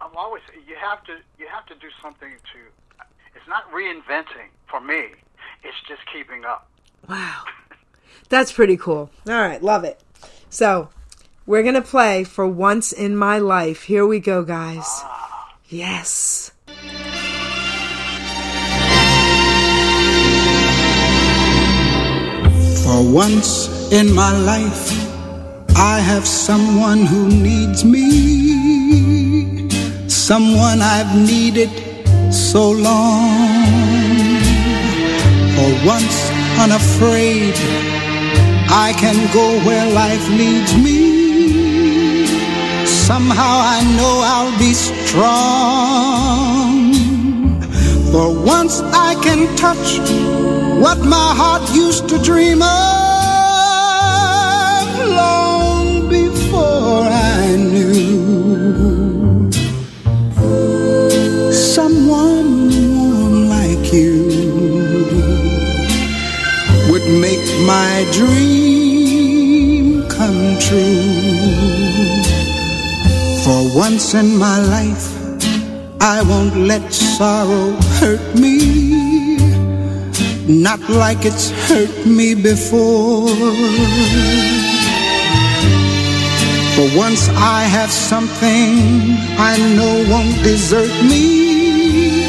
I'm always you have to you have to do something to. It's not reinventing for me. It's just keeping up. Wow. That's pretty cool. All right, love it. So, we're going to play for once in my life. Here we go, guys. Yes. For once in my life, I have someone who needs me. Someone I've needed so long. For once unafraid, I can go where life leads me. Somehow I know I'll be strong. For once I can touch what my heart used to dream of long before I knew someone like you would make my dream come true. For once in my life, I won't let sorrow hurt me not like it's hurt me before. For once I have something I know won't desert me.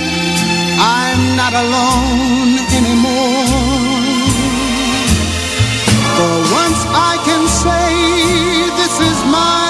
I'm not alone anymore. For once I can say, This is mine,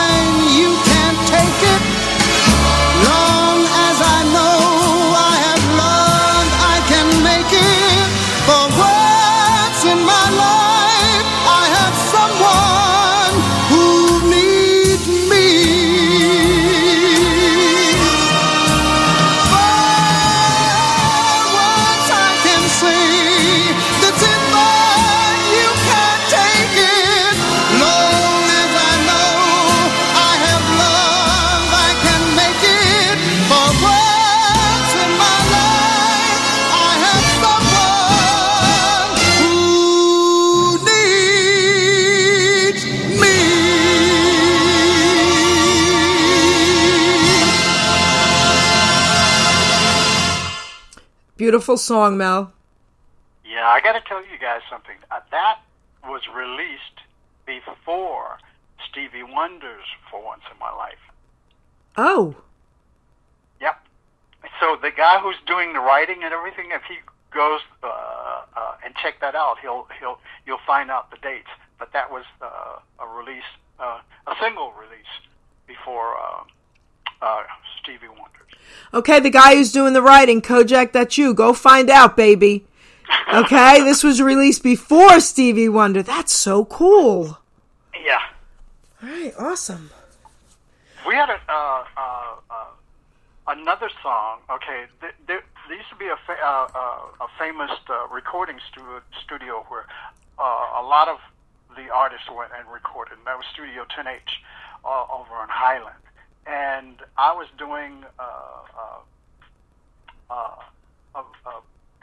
Beautiful song, Mel. Yeah, I got to tell you guys something. Uh, that was released before Stevie Wonder's "For Once in My Life." Oh, Yep. So the guy who's doing the writing and everything, if he goes uh, uh, and check that out, he'll he'll you'll find out the dates. But that was uh, a release, uh, a single release before uh, Stevie Wonder. Okay, the guy who's doing the writing, Kojak, that's you. Go find out, baby. Okay, this was released before Stevie Wonder. That's so cool. Yeah. All right, awesome. We had a, uh, uh, uh, another song. Okay, there, there, there used to be a, fa- uh, uh, a famous uh, recording stu- studio where uh, a lot of the artists went and recorded. And that was Studio 10H uh, over on Highland. And I was doing uh, uh, uh,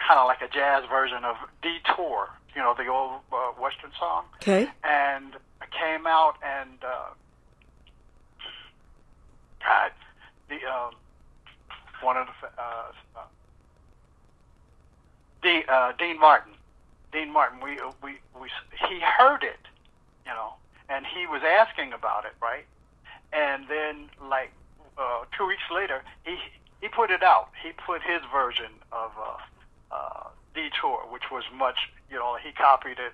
kind of like a jazz version of Detour, you know, the old uh, Western song. Okay. And I came out and uh, God, the um, one of the uh, uh, uh, Dean Martin. Dean Martin. We we we he heard it, you know, and he was asking about it, right? And then like uh, two weeks later, he he put it out. He put his version of uh, uh, Detour, which was much, you know, he copied it.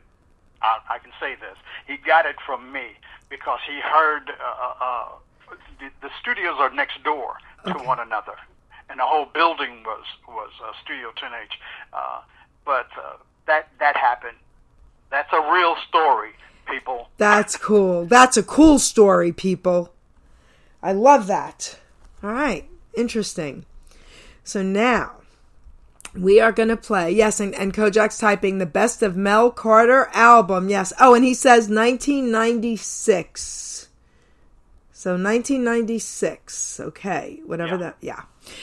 I, I can say this. He got it from me because he heard uh, uh, the, the studios are next door to Okay. one another, and the whole building was was uh, Studio 10H. Uh, but uh, that that happened. That's a real story, people. That's cool. That's a cool story, people. I love that. All right, interesting. So now we are going to play. Yes, and, and Kojak's typing the best of Mel Carter album. Yes. Oh, and he says 1996. So 1996. Okay, whatever Yeah. that. Yeah.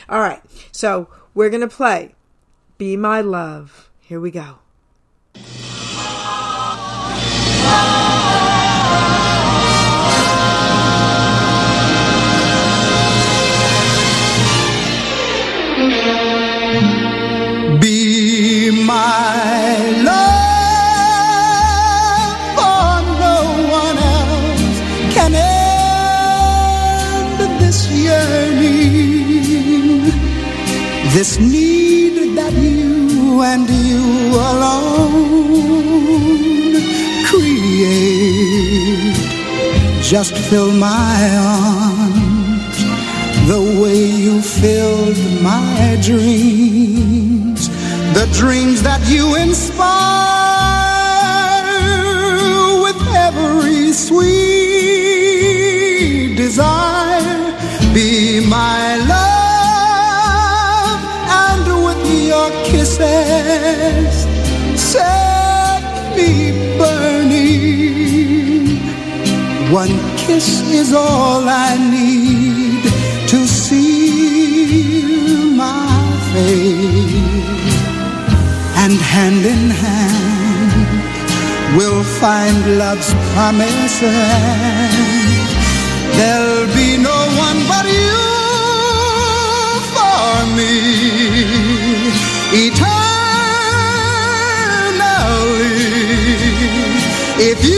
All right. So we're going to play Be My Love. Here we go. This yearning, this need that you and you alone create. Just fill my arms the way you filled my dreams, the dreams that you inspire with every sweet desire. Be my love, and with your kisses, set me burning. One kiss is all I need to seal my fate. And hand in hand, we'll find love's promised land. Me. Eternally, if you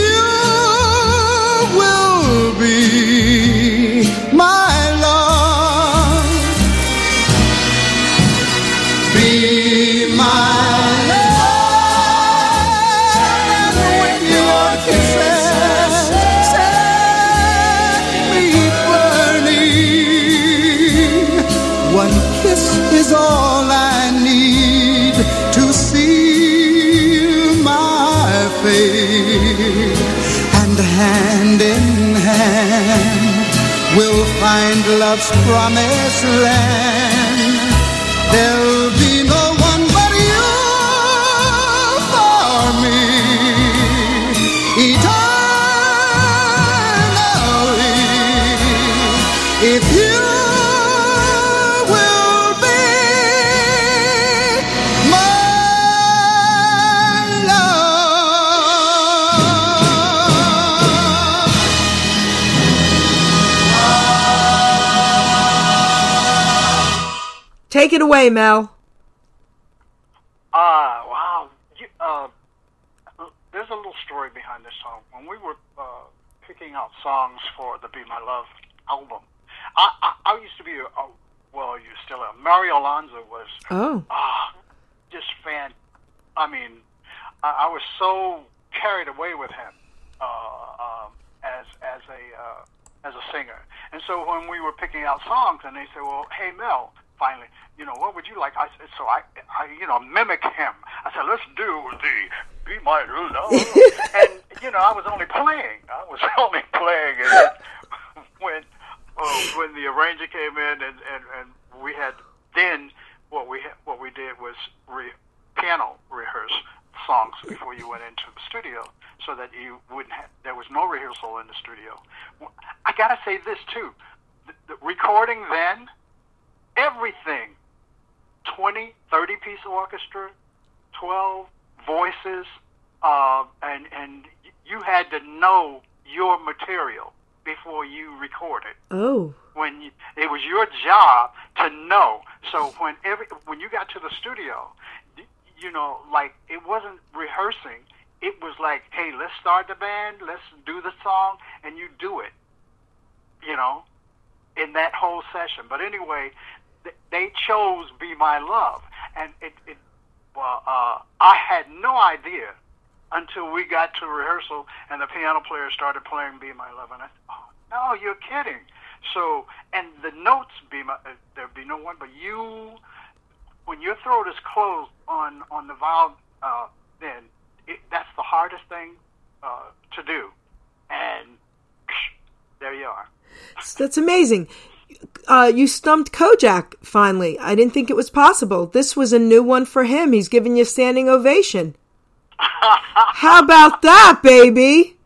love's promised land. Take it away, Mel. Ah, wow. You, uh, there's a little story behind this song. When we were uh, picking out songs for the Be My Love album, I, I, I used to be, a, a, well, used still are. Mario Lanza was Oh, ah, just fan. I mean, I, I was so carried away with him uh, um, as as a uh, as a singer. And so when we were picking out songs, and they said, "Well, hey Mel, finally, you know, what would you like?" I said, so I, I you know, mimic him. I said, "Let's do the Be My Love," and you know, I was only playing. I was only playing, and then when uh, when the arranger came in, and and and we had then what we what we did was re, piano rehearse songs before you went into the studio, so that you wouldn't have there was no rehearsal in the studio. I gotta say this too, the, the recording then, everything, 20, 30 piece orchestra, 12 voices, uh, and and you had to know your material before you recorded oh, when you, it was your job to know. So when every when you got to the studio, you know, like it wasn't rehearsing. It was like, hey, let's start the band, let's do the song, and you do it. You know, in that whole session. But anyway, they chose "Be My Love," and it. it well, uh, I had no idea until we got to rehearsal and the piano player started playing "Be My Love," and I thought, "Oh no, you're kidding!" So, and the notes be my, uh, there'd be no one but you. When your throat is closed on on the vowel, uh, then it, that's the hardest thing uh, to do, and there you are. that's amazing. Uh, you stumped Kojak finally. I didn't think it was possible. This was a new one for him. He's giving you a standing ovation. How about that, baby?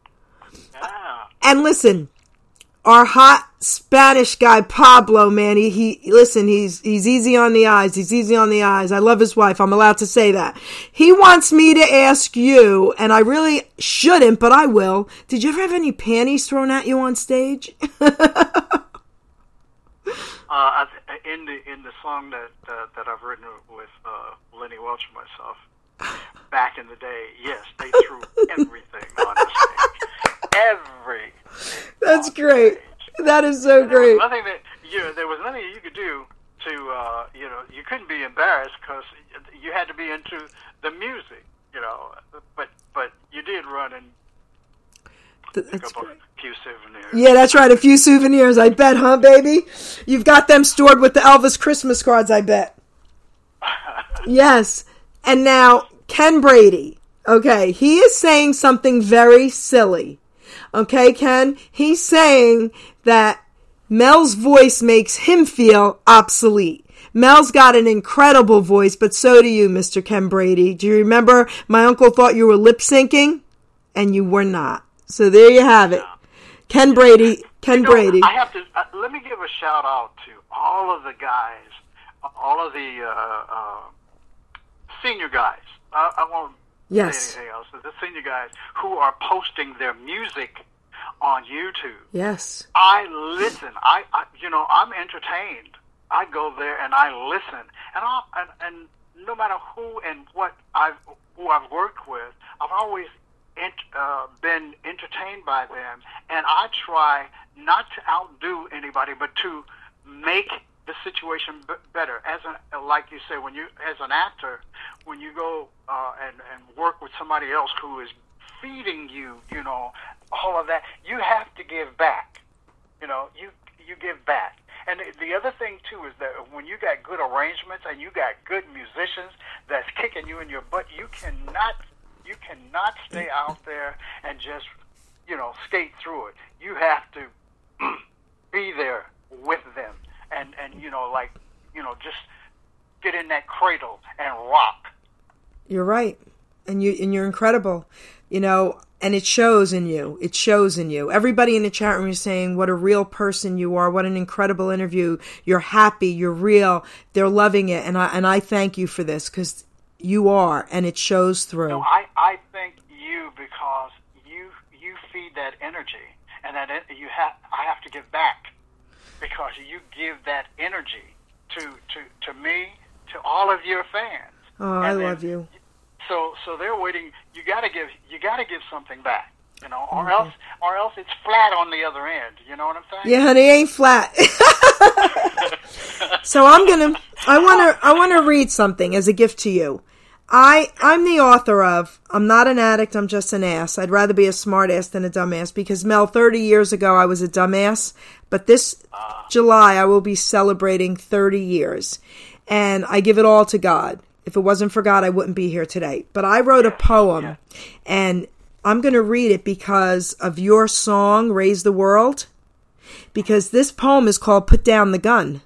Yeah. And listen, our hot Spanish guy Pablo, man, he, he listen, he's he's easy on the eyes. He's easy on the eyes. I love his wife. I'm allowed to say that. He wants me to ask you, and I really shouldn't, but I will. Did you ever have any panties thrown at you on stage? Uh, I th- in the in the song that uh, that I've written with uh, Lenny Welch and myself, back in the day, yes, they threw everything on the stage. Every That's great. That is so great. nothing that you know. There was nothing you could do to uh, you know. You couldn't be embarrassed because you had to be into the music, you know. But but you did run and Th- That's great. Few souvenirs. Yeah, that's right. A few souvenirs, I bet, huh, baby? You've got them stored with the Elvis Christmas cards, I bet. Yes. And now, Ken Brady. Okay, he is saying something very silly. Okay, Ken? He's saying that Mel's voice makes him feel obsolete. Mel's got an incredible voice, but so do you, Mr. Ken Brady. Do you remember my uncle thought you were lip syncing? And you were not. So there you have it. Ken Brady. Ken You know, Brady. I have to uh, let me give a shout out to all of the guys, all of the uh, uh, senior guys. I, I won't Yes. say anything else. The senior guys who are posting their music on YouTube. Yes. I listen. I, I you know I'm entertained. I go there and I listen, and I and, and no matter who and what I've who I've worked with, I've always ent, uh, been entertained by them, and I try not to outdo anybody, but to make the situation b- better. As an like you say, when you as an actor, when you go uh, and and work with somebody else who is feeding you, you know, all of that, you have to give back. You know, you you give back. And the- the other thing too is that when you got good arrangements and you got good musicians that's kicking you in your butt, you cannot you cannot stay out there and just you know skate through it. You have to be there with them and and you know like you know just get in that cradle and rock. You're right. And you and you're incredible. You know, and it shows in you. It shows in you. Everybody in the chat room is saying what a real person you are. What an incredible interview. You're happy, you're real. They're loving it and I and I thank you for this cuz you are and it shows through. No, I, I thank you because you you feed that energy, and that en- you have I have to give back because you give that energy to to to me to all of your fans. oh, I And then- love you. So so they're waiting. You got to give you got to give something back, you know, or else or else it's flat on the other end. You know what I'm saying? Yeah, honey, ain't flat. So I'm gonna. I want to. I want to read something as a gift to you. I I'm the author of I'm not an addict, I'm just an ass. I'd rather be a smart ass than a dumbass because Mel 30 years ago I was a dumbass, but this July I will be celebrating 30 years. And I give it all to God. If it wasn't for God, I wouldn't be here today. But I wrote a poem and I'm going to read it because of your song Raise the World because this poem is called Put Down the Gun.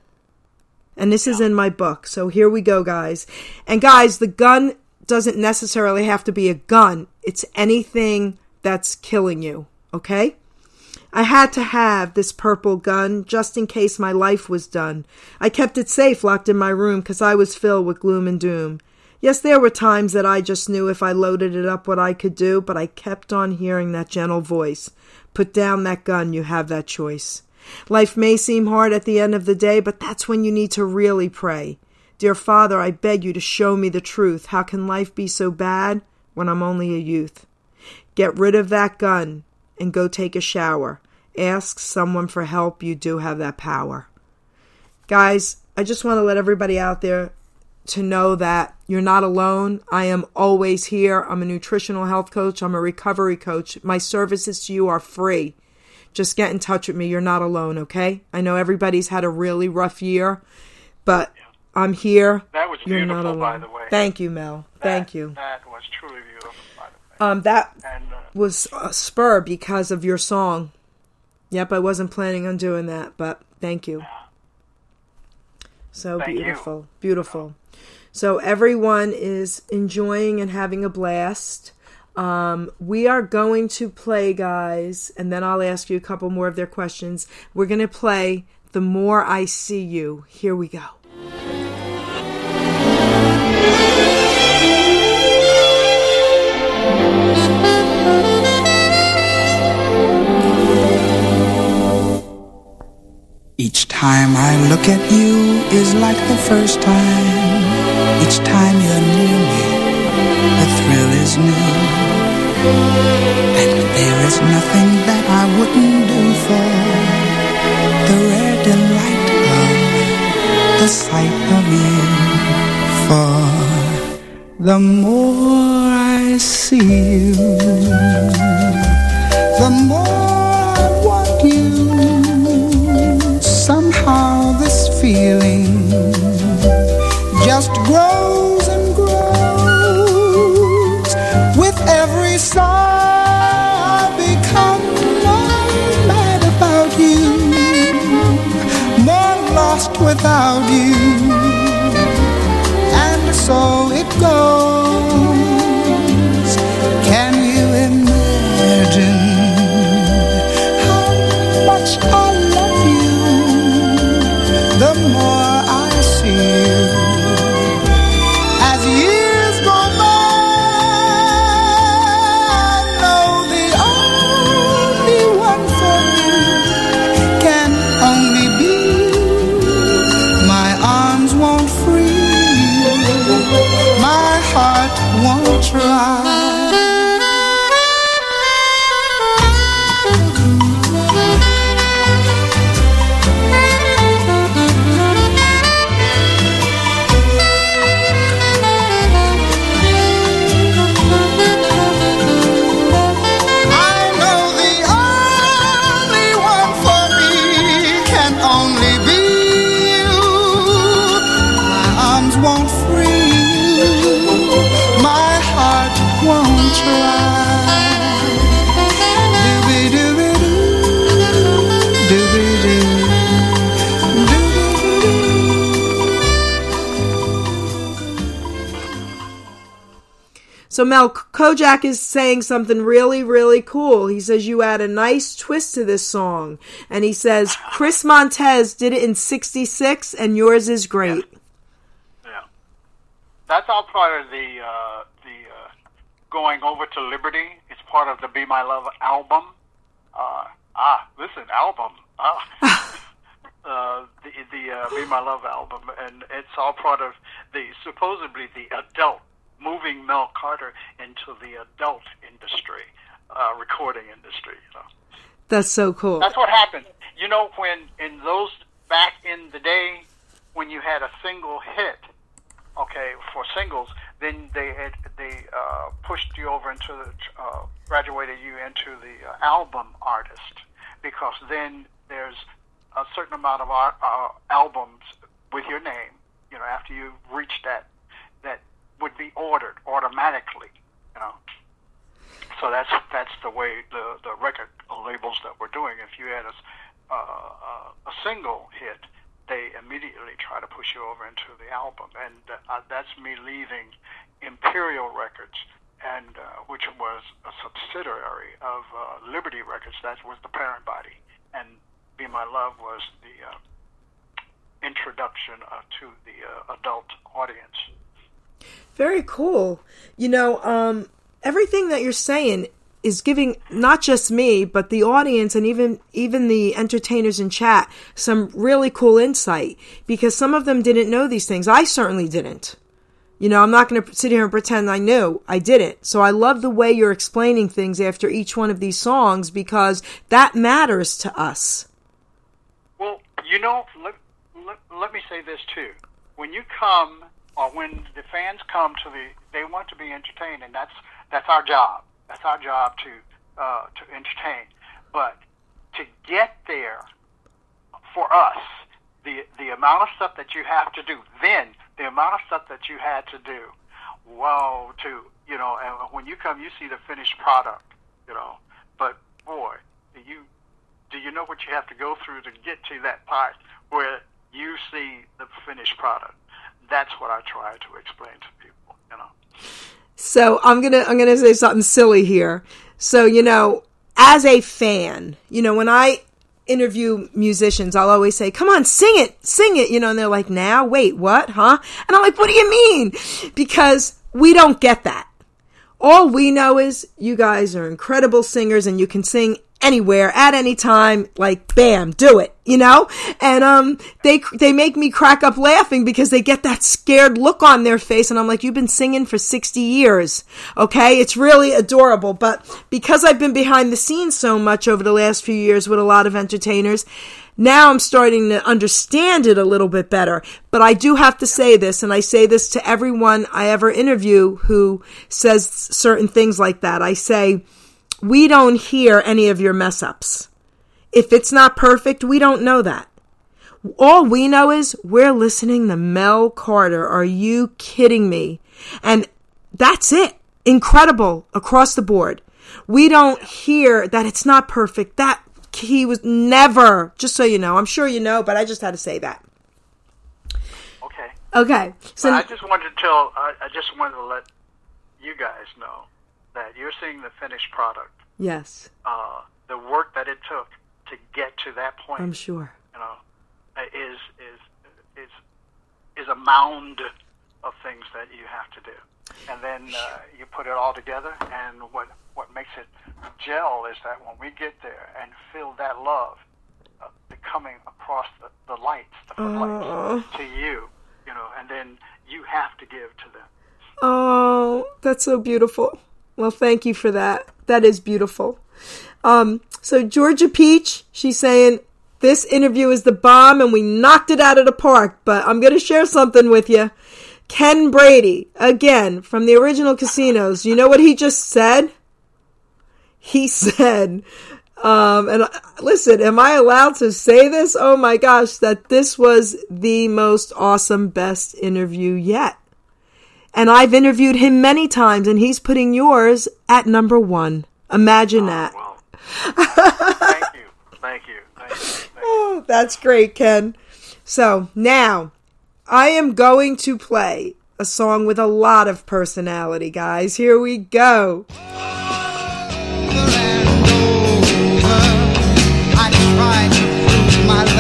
And this is in my book. So here we go, guys. And guys, the gun doesn't necessarily have to be a gun. It's anything that's killing you. Okay? I had to have this purple gun just in case my life was done. I kept it safe locked in my room because I was filled with gloom and doom. Yes, there were times that I just knew if I loaded it up what I could do, but I kept on hearing that gentle voice. Put down that gun, you have that choice. Life may seem hard at the end of the day, but that's when you need to really pray. Dear Father, I beg you to show me the truth. How can life be so bad when I'm only a youth? Get rid of that gun and go take a shower. Ask someone for help. You do have that power. Guys, I just want to let everybody out there to know that you're not alone. I am always here. I'm a nutritional health coach. I'm a recovery coach. My services to you are free just get in touch with me. You're not alone, okay? I know everybody's had a really rough year, but I'm here. That was You're beautiful, not alone. by the way. Thank you, Mel. Thank you. That was truly beautiful, by the way. Um, that And uh, was a spur because of your song. Yep, I wasn't planning on doing that, but thank you. So Thank you. beautiful, beautiful. So everyone is enjoying and having a blast. Um, we are going to play, guys, and then I'll ask you a couple more of their questions. We're going to play The More I See You. Here we go. Each time I look at you is like the first time. Each time you're near me, the thrill is new. There is nothing that I wouldn't do for the rare delight of the sight of you. For the more I see you, the more So Mel Kojak is saying something really, really cool. He says you add a nice twist to this song, and he says Chris Montez did it in '66, and yours is great. yeah, that's all part of the uh, the uh, going over to Liberty. It's part of the Be My Love album. Uh, ah, listen, album. Ah. Uh, the the uh, Be My Love album, and it's all part of the supposedly the adult moving Mel Carter into the adult industry, uh, recording industry. You know. That's so cool. That's what happened. You know, when in those back in the day, when you had a single hit, okay, for singles, then they had, they uh, pushed you over into the uh, graduated you into the uh, album artist because then there's a certain amount of art, uh, albums with your name. You know, after you reach that that would be ordered automatically. You know, so that's that's the way the the record labels that we're doing. If you had a uh, a single hit, they immediately try to push you over into the album, and uh, that's me leaving Imperial Records, and uh, which was a subsidiary of uh, Liberty Records. That was the parent body, and "Be My Love" was the uh, introduction uh, to the uh, adult audience. Very cool. You know, um, everything that you're saying is giving not just me but the audience and even even the entertainers in chat some really cool insight because some of them didn't know these things. I certainly didn't. You know, I'm not going to sit here and pretend I knew. I didn't. So I love the way you're explaining things after each one of these songs because that matters to us. Well, you know, let, let, let me say this too. When you come, or when the fans come to the, they want to be entertained, and that's that's our job that's our job to uh, to entertain. But to get there for us, the the amount of stuff that you have to do, then the amount of stuff that you had to do, wow, to you know, and when you come, you see the finished product, you know. But boy, you do you know what you have to go through to get to that part where you see the finished product? That's what I try to explain to people, you know. So I'm gonna I'm gonna say something silly here. So you know, as a fan, you know, when I interview musicians, I'll always say, "Come on, sing it, sing it," you know, and they're like, "Now, wait, what, huh?" And I'm like, "What do you mean?" Because we don't get that. All we know is you guys are incredible singers and you can sing anywhere at any time like bam do it you know and um they they make me crack up laughing because they get that scared look on their face and I'm like you've been singing for 60 years okay it's really adorable but because I've been behind the scenes so much over the last few years with a lot of entertainers now I'm starting to understand it a little bit better. But I do have to say this, and I say this to everyone I ever interview who says certain things like that. I say, we don't hear any of your mess ups. If it's not perfect, we don't know that. All we know is we're listening to Mel Carter. Are you kidding me? And that's it. Incredible across the board. We don't hear that it's not perfect. That he was never, just so you know. I'm sure you know, but I just had to say that. Okay. Okay. So I just wanted to tell, I, I just wanted to let you guys know that you're seeing the finished product. Yes. Uh, the work that it took to get to that point. I'm sure. You know, is is is is a mound of things that you have to do, and then uh, you put it all together. And what what makes it gel is that when we get there and feel that love uh, coming across the, the lights, the footlights to you, you know, and then you have to give to them. Oh, that's so beautiful. Well, thank you for that. That is beautiful. Um, so Georgia Peach, she's saying, this interview is the bomb and we knocked it out of the park, but I'm going to share something with you. Ken Brady, again, from the original casinos. You know what he just said? He said, um, and uh, listen, am I allowed to say this? Oh my gosh, that this was the most awesome, best interview yet. And I've interviewed him many times, and he's putting yours at number one. Imagine oh, that. Well. Thank you. Thank you. Thank you. Thank you. Oh, that's great, Ken. So now I am going to play a song with a lot of personality, guys. Here we go. Over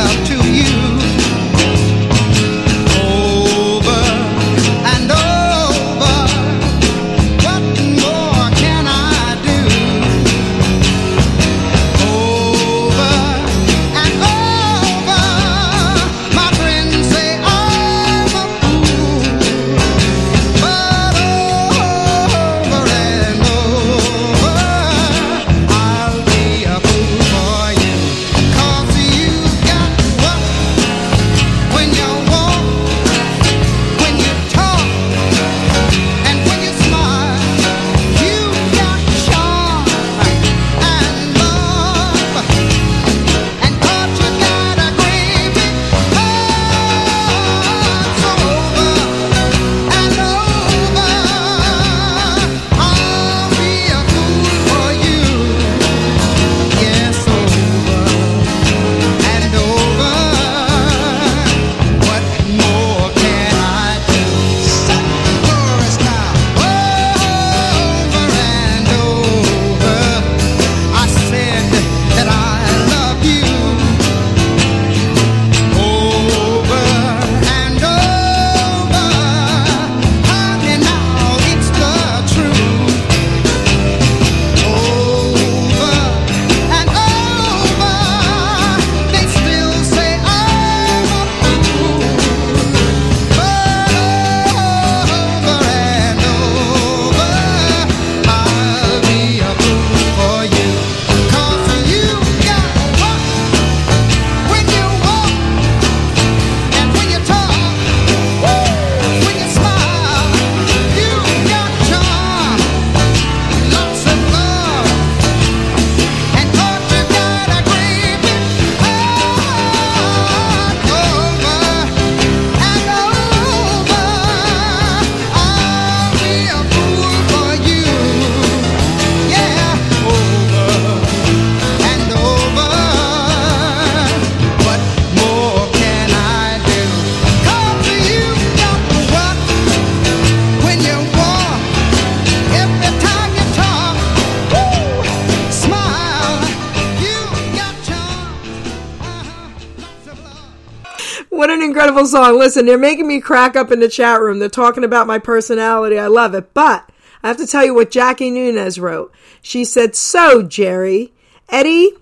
what an incredible song. Listen, they're making me crack up in the chat room. They're talking about my personality. I love it. But I have to tell you what Jackie Nunez wrote. She said, So, Geri, Eddie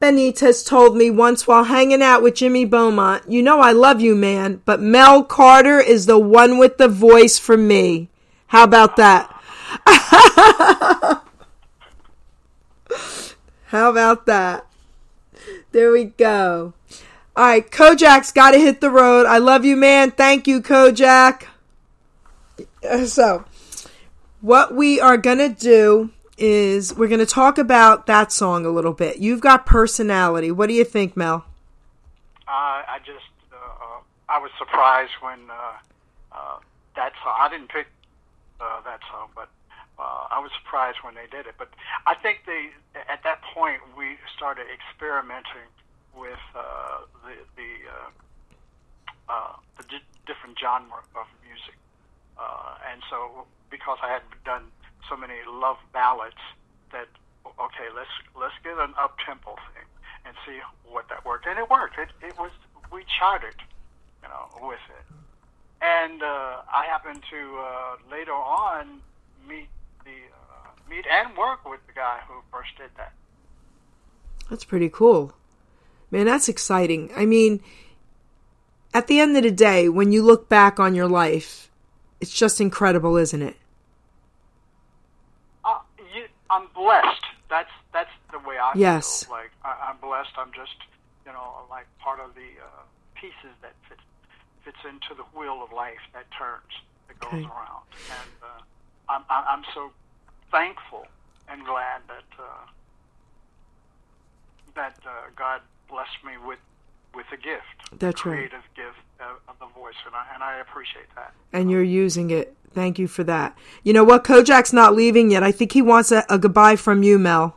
Benitez told me once while hanging out with Jimmy Beaumont, You know I love you, man, but Mel Carter is the one with the voice for me. How about that? How about that? There we go. All right, Kojak's got to hit the road. I love you, man. Thank you, Kojak. So, what we are going to do is we're going to talk about that song a little bit. You've got personality. What do you think, Mel? Uh, I just, uh, uh, I was surprised when uh, uh, that song, I didn't pick uh, that song, but uh, I was surprised when they did it. But I think they, at that point, we started experimenting with uh, the the, uh, uh, the di- different genre of music, uh, and so because I had done so many love ballads, that okay, let's let's get an up tempo thing and see what that worked, and it worked. It it was we charted, you know, with it. And uh, I happened to uh, later on meet the uh, meet and work with the guy who first did that. That's pretty cool. Man, that's exciting. I mean, at the end of the day, when you look back on your life, it's just incredible, isn't it? Uh, you, I'm blessed. That's that's the way I Yes. feel. Like I, I'm blessed. I'm just you know like part of the uh, pieces that fits fits into the wheel of life that turns that goes Okay. around, and uh, I'm I'm I'm so thankful and glad that uh, that uh, God blessed me with with a gift, That's a right. creative gift of, of the voice, and I and I appreciate that. And you're using it. Thank you for that. You know what? Kojak's not leaving yet. I think he wants a, a goodbye from you, Mel.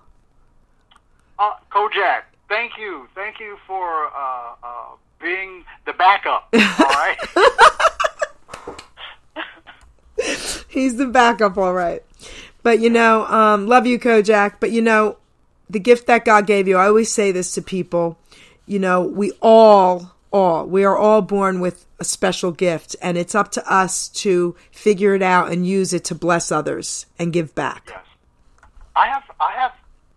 Uh, Kojak, thank you, thank you for uh, uh, being the backup. All right. He's the backup, all right. But you know, um, love you, Kojak. But you know, the gift that God gave you, I always say this to people, you know, we all, all, we are all born with a special gift, and it's up to us to figure it out and use it to bless others and give back. yes. I have I have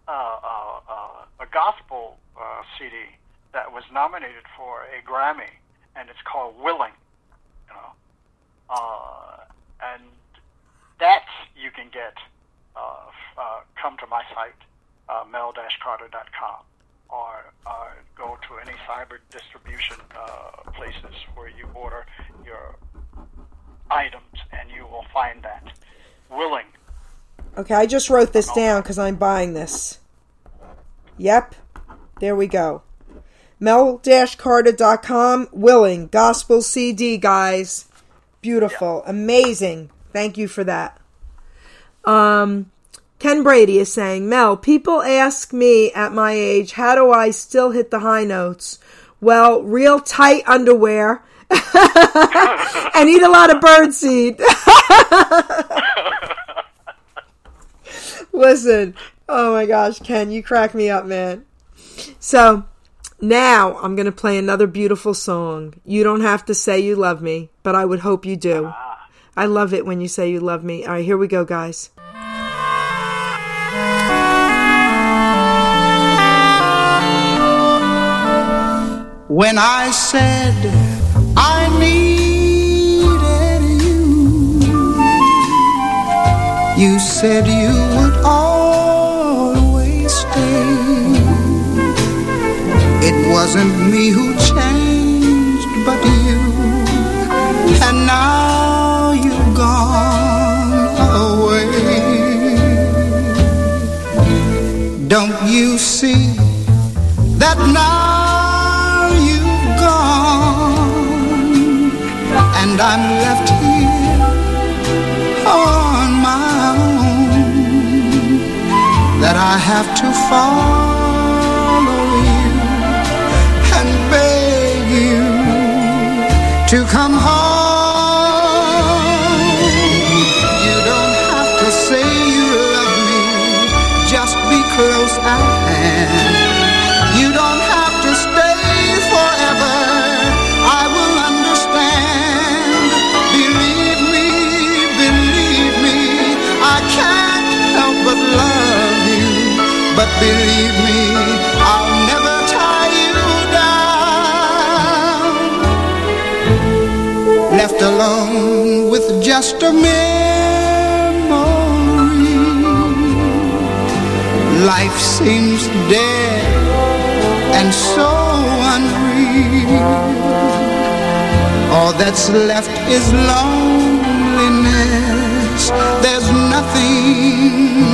uh, uh, uh, a gospel uh, CD that was nominated for a Grammy, and it's called Willing. You know, uh, and that you can get. Uh, come to my site, uh, mel-carter.com, or uh, go to any cyber distribution uh, places where you order your items, and you will find that. Willing. Okay, I just wrote this down because I'm buying this. Yep, there we go. Mel-Carter.com, willing, gospel CD, guys. Beautiful, amazing. Thank you for that. Um, Ken Brady is saying, Mel, people ask me at my age, how do I still hit the high notes? Well, real tight underwear and eat a lot of birdseed. Listen, oh my gosh, Ken, you crack me up, man. So now I'm going to play another beautiful song. You don't have to say you love me, but I would hope you do. Ah. I love it when you say you love me. All right, here we go, guys. When I said I needed you, you said you would always stay. It wasn't me who changed, but you. And now you've gone away. Don't you see that now and I'm left here on my own? That I have to follow you and beg you to come home. Believe me, I'll never tie you down. Left alone with just a memory. Life seems dead and so unreal. All that's left is loneliness. There's nothing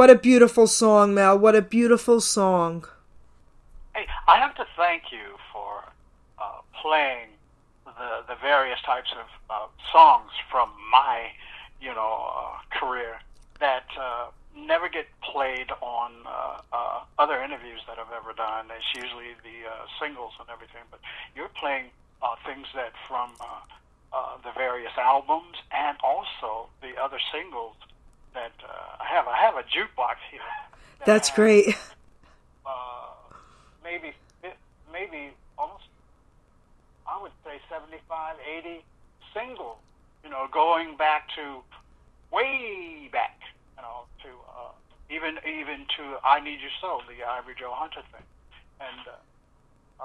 What a beautiful song, Mel. What a beautiful song. Hey, I have to thank you for uh, playing the the various types of uh, songs from my, you know, uh, career that uh, never get played on uh, uh, other interviews that I've ever done. It's usually the singles and everything, but you're playing things that from the various albums and also the other singles that uh, I have. I have a jukebox here. that That's great. uh, maybe maybe almost I would say 75, 80 singles, you know, going back to way back, you know, to uh, even even to I Need You So, the Ivory Joe Hunter thing, and. Uh, uh,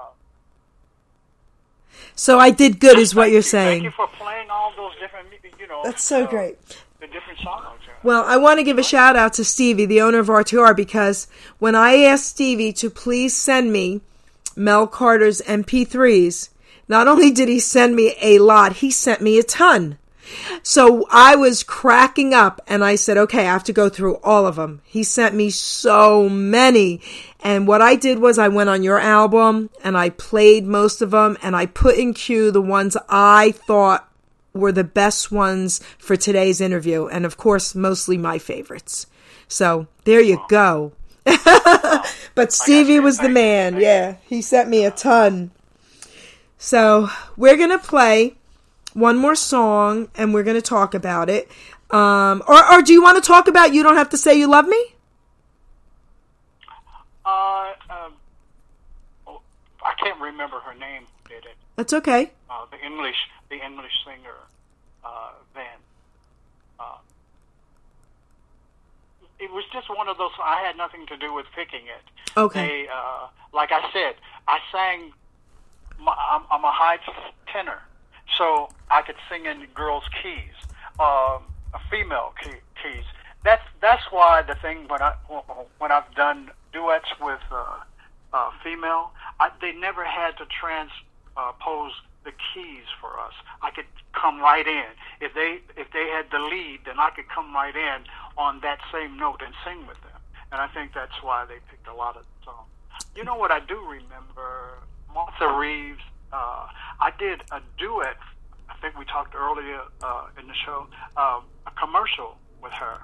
So I did good, is what you're saying. Thank you for playing all those different, you know. That's so uh, great. Well, I want to give a shout out to Stevie, the owner of RTR, because when I asked Stevie to please send me Mel Carter's MP3s, not only did he send me a lot, he sent me a ton. So I was cracking up and I said, okay, I have to go through all of them. He sent me so many. And what I did was I went on your album and I played most of them and I put in queue the ones I thought were the best ones for today's interview. And of course, mostly my favorites. So there you go. but Stevie you. was the man. Yeah. He sent me a ton. So we're going to play one more song and we're going to talk about it. Um, or, or do you want to talk about You Don't Have to Say You Love Me? Uh, um, oh, I can't remember her name. Did it? That's okay. uh, the English the English singer uh, then. Uh, it was just one of those. I had nothing to do with picking it. Okay. They, uh, like I said, I sang. My, I'm, I'm a high tenor, so I could sing in girls' keys, um, a female key, keys. That's that's why the thing when I when I've done duets with uh, uh, female, I, they never had to transpose the keys for us. I could come right in. If they if they had the lead, then I could come right in on that same note and sing with them. And I think that's why they picked a lot of songs. You know what I do remember? Martha Reeves. Uh, I did a duet. I think we talked earlier uh, in the show. Um, a commercial with her,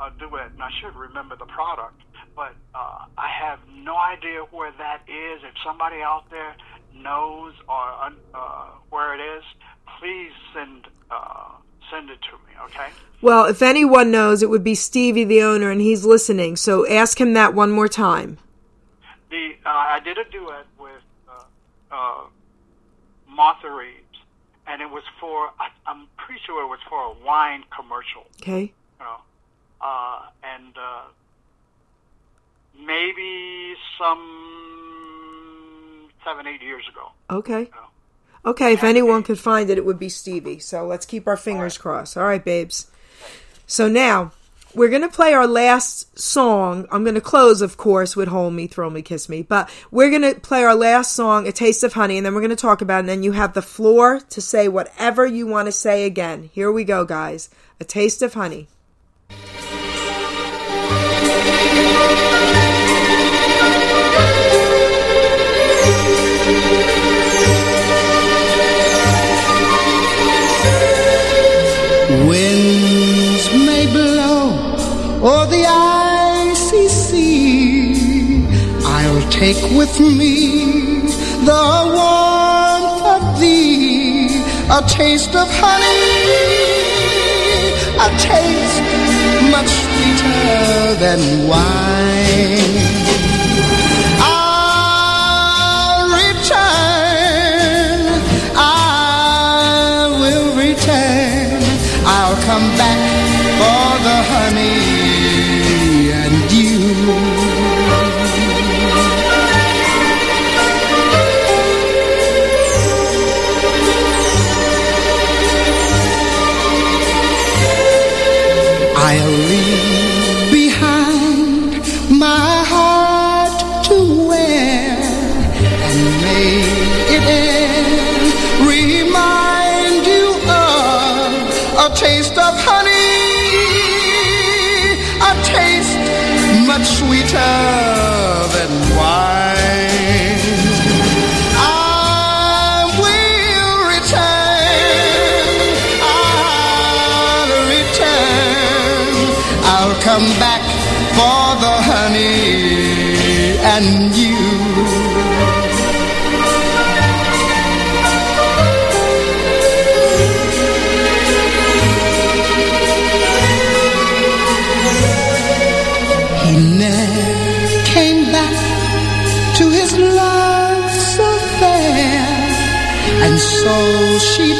a duet, and I should remember the product. But uh, I have no idea where that is. If somebody out there knows or uh, where it is, please send uh, send it to me. Okay. Well, if anyone knows, it would be Stevie, the owner, and he's listening. So ask him that one more time. The uh, I did a duet with uh, uh, Martha Reeves, and it was for I, I'm pretty sure it was for a wine commercial. Okay. You know, uh, and uh, maybe some seven eight years ago. Okay. Okay, if anyone could find it, it would be Stevie. So let's keep our fingers crossed. All right, babes. So now, we're going to play our last song. I'm going to close, of course, with Hold Me, Thrill Me, Kiss Me. But we're going to play our last song, A Taste of Honey, and then we're going to talk about it. And then you have the floor to say whatever you want to say again. Here we go, guys. A Taste of Honey. O'er the icy sea. I'll take with me the warmth of thee, a taste of honey, a taste much sweeter than wine. She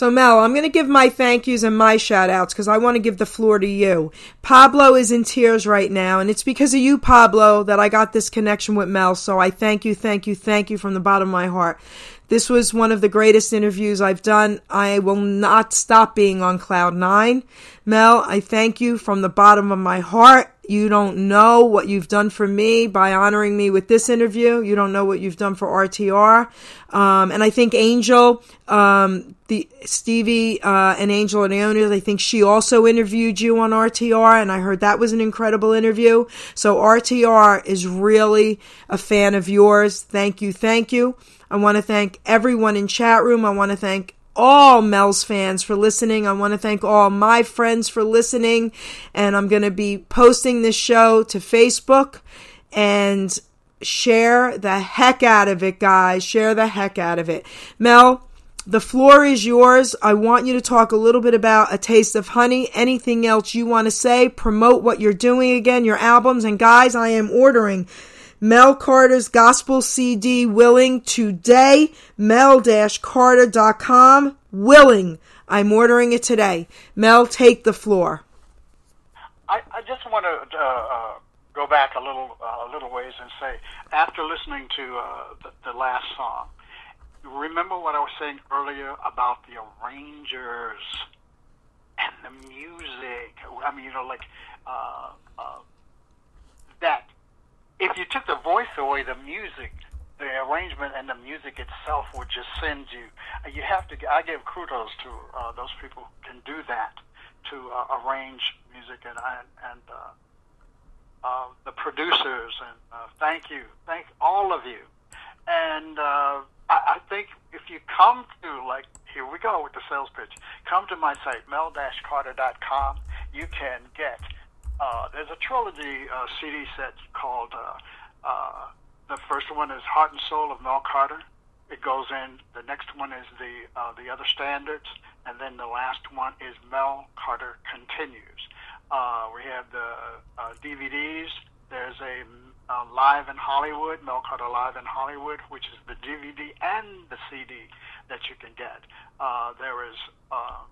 So, Mel, I'm going to give my thank yous and my shout outs because I want to give the floor to you. Pablo is in tears right now, and it's because of you, Pablo, that I got this connection with Mel. So I thank you, thank you, thank you from the bottom of my heart. This was one of the greatest interviews I've done. I will not stop being on Cloud Nine. Mel, I thank you from the bottom of my heart. You don't know what you've done for me by honoring me with this interview. You don't know what you've done for RTR. Um, and I think Angel, um, the Stevie uh, and Angel and Leonis, I think she also interviewed you on RTR, and I heard that was an incredible interview. So RTR is really a fan of yours. Thank you, thank you. I want to thank everyone in chat room. I want to thank all Mel's fans for listening. I want to thank all my friends for listening. And I'm going to be posting this show to Facebook and share the heck out of it, guys. Share the heck out of it. Mel, the floor is yours. I want you to talk a little bit about A Taste of Honey. Anything else you want to say? Promote what you're doing again, your albums. And guys, I am ordering Mel Carter's Gospel CD Willing today. Mel-Carter.com. Willing. I'm ordering it today. Mel, take the floor. I, I just want to uh, uh, go back a little uh, a little ways and say, after listening to uh, the, the last song, remember what I was saying earlier about the arrangers and the music. I mean, you know, like uh, uh, that. If you took the voice away, the music, the arrangement, and the music itself would just send you. You have to. I give kudos to uh, those people who can do that to uh, arrange music and and uh, uh, the producers and uh, thank you, thank all of you. And uh, I, I think if you come to like here we go with the sales pitch. Come to my site, mel-carter.com. You can get, uh, there's a trilogy uh, CD set called, uh, uh, the first one is Heart and Soul of Mel Carter. It goes in, the next one is the, the other standards, and then the last one is Mel Carter Continues. We have the DVDs. There's a uh, Live in Hollywood, Mel Carter Live in Hollywood, which is the DVD and the CD that you can get. Uh, there is uh,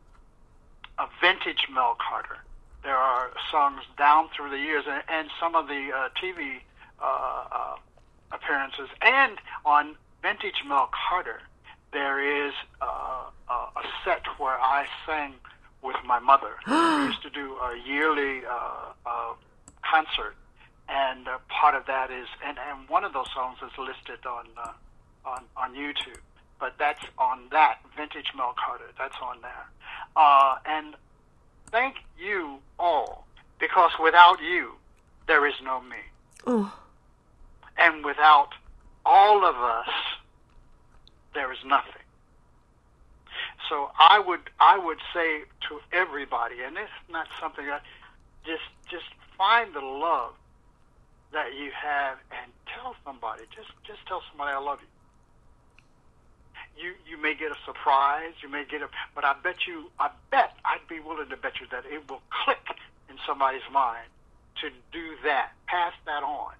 a vintage Mel Carter. There are songs down through the years, and, and some of the uh, TV uh, uh, appearances. And on vintage Mel Carter, there is uh, uh, a set where I sang with my mother. we used to do a yearly uh, uh, concert, and uh, part of that is, and, and one of those songs is listed on uh, on on YouTube. But that's on that vintage Mel Carter. That's on there. Uh, and thank you all because without you, there is no me. Oh, And without all of us, there is nothing. So I would I would say to everybody, and it's not something that just just find the love that you have and tell somebody. Just just tell somebody I love you. You you may get a surprise, you may get a but I bet you I bet I'd be willing to bet you that it will click in somebody's mind to do that, pass that on.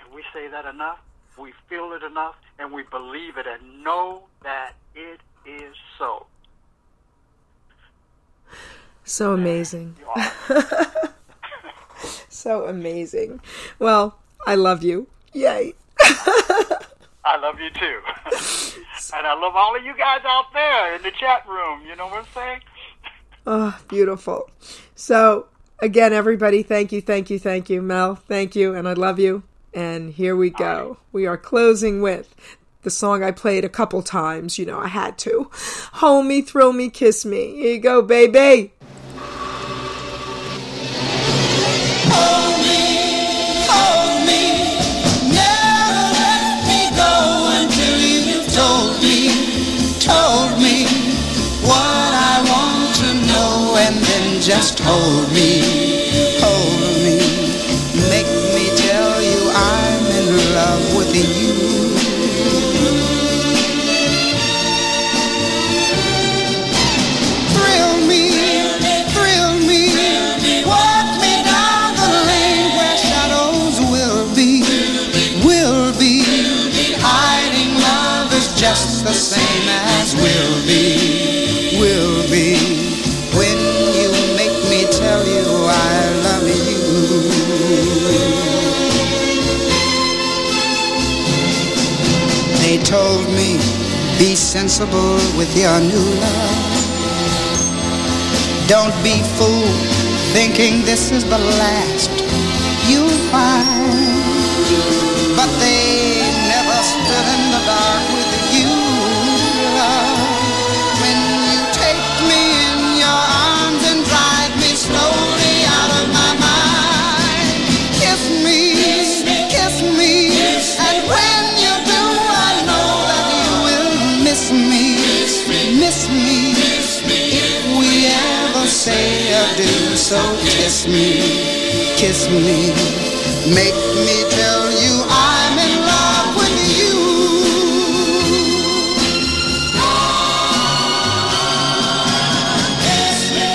And we say that enough, we feel it enough, and we believe it and know that it is so. so amazing. So amazing. Well, I love you. Yay. I love you too. and I love all of you guys out there in the chat room. You know what I'm saying? Oh, beautiful. So, again, everybody, thank you, thank you, thank you. Mel, thank you, and I love you. And here we go. We are closing with the song I played a couple times. You know, I had to. Hold me, thrill me, kiss me. Here you go, baby. Just hold me, be sensible with your new love. Don't be fooled thinking this is the last you'll find. But they say do, so kiss me, kiss me, make me tell you I'm in love with you.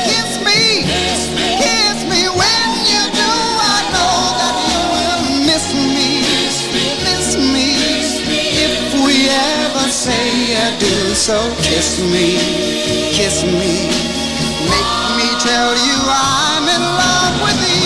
Kiss me, kiss me when you do. I know that you will miss me, miss me. If we ever say adieu, so kiss me, kiss me, make me tell you I'm in love with you.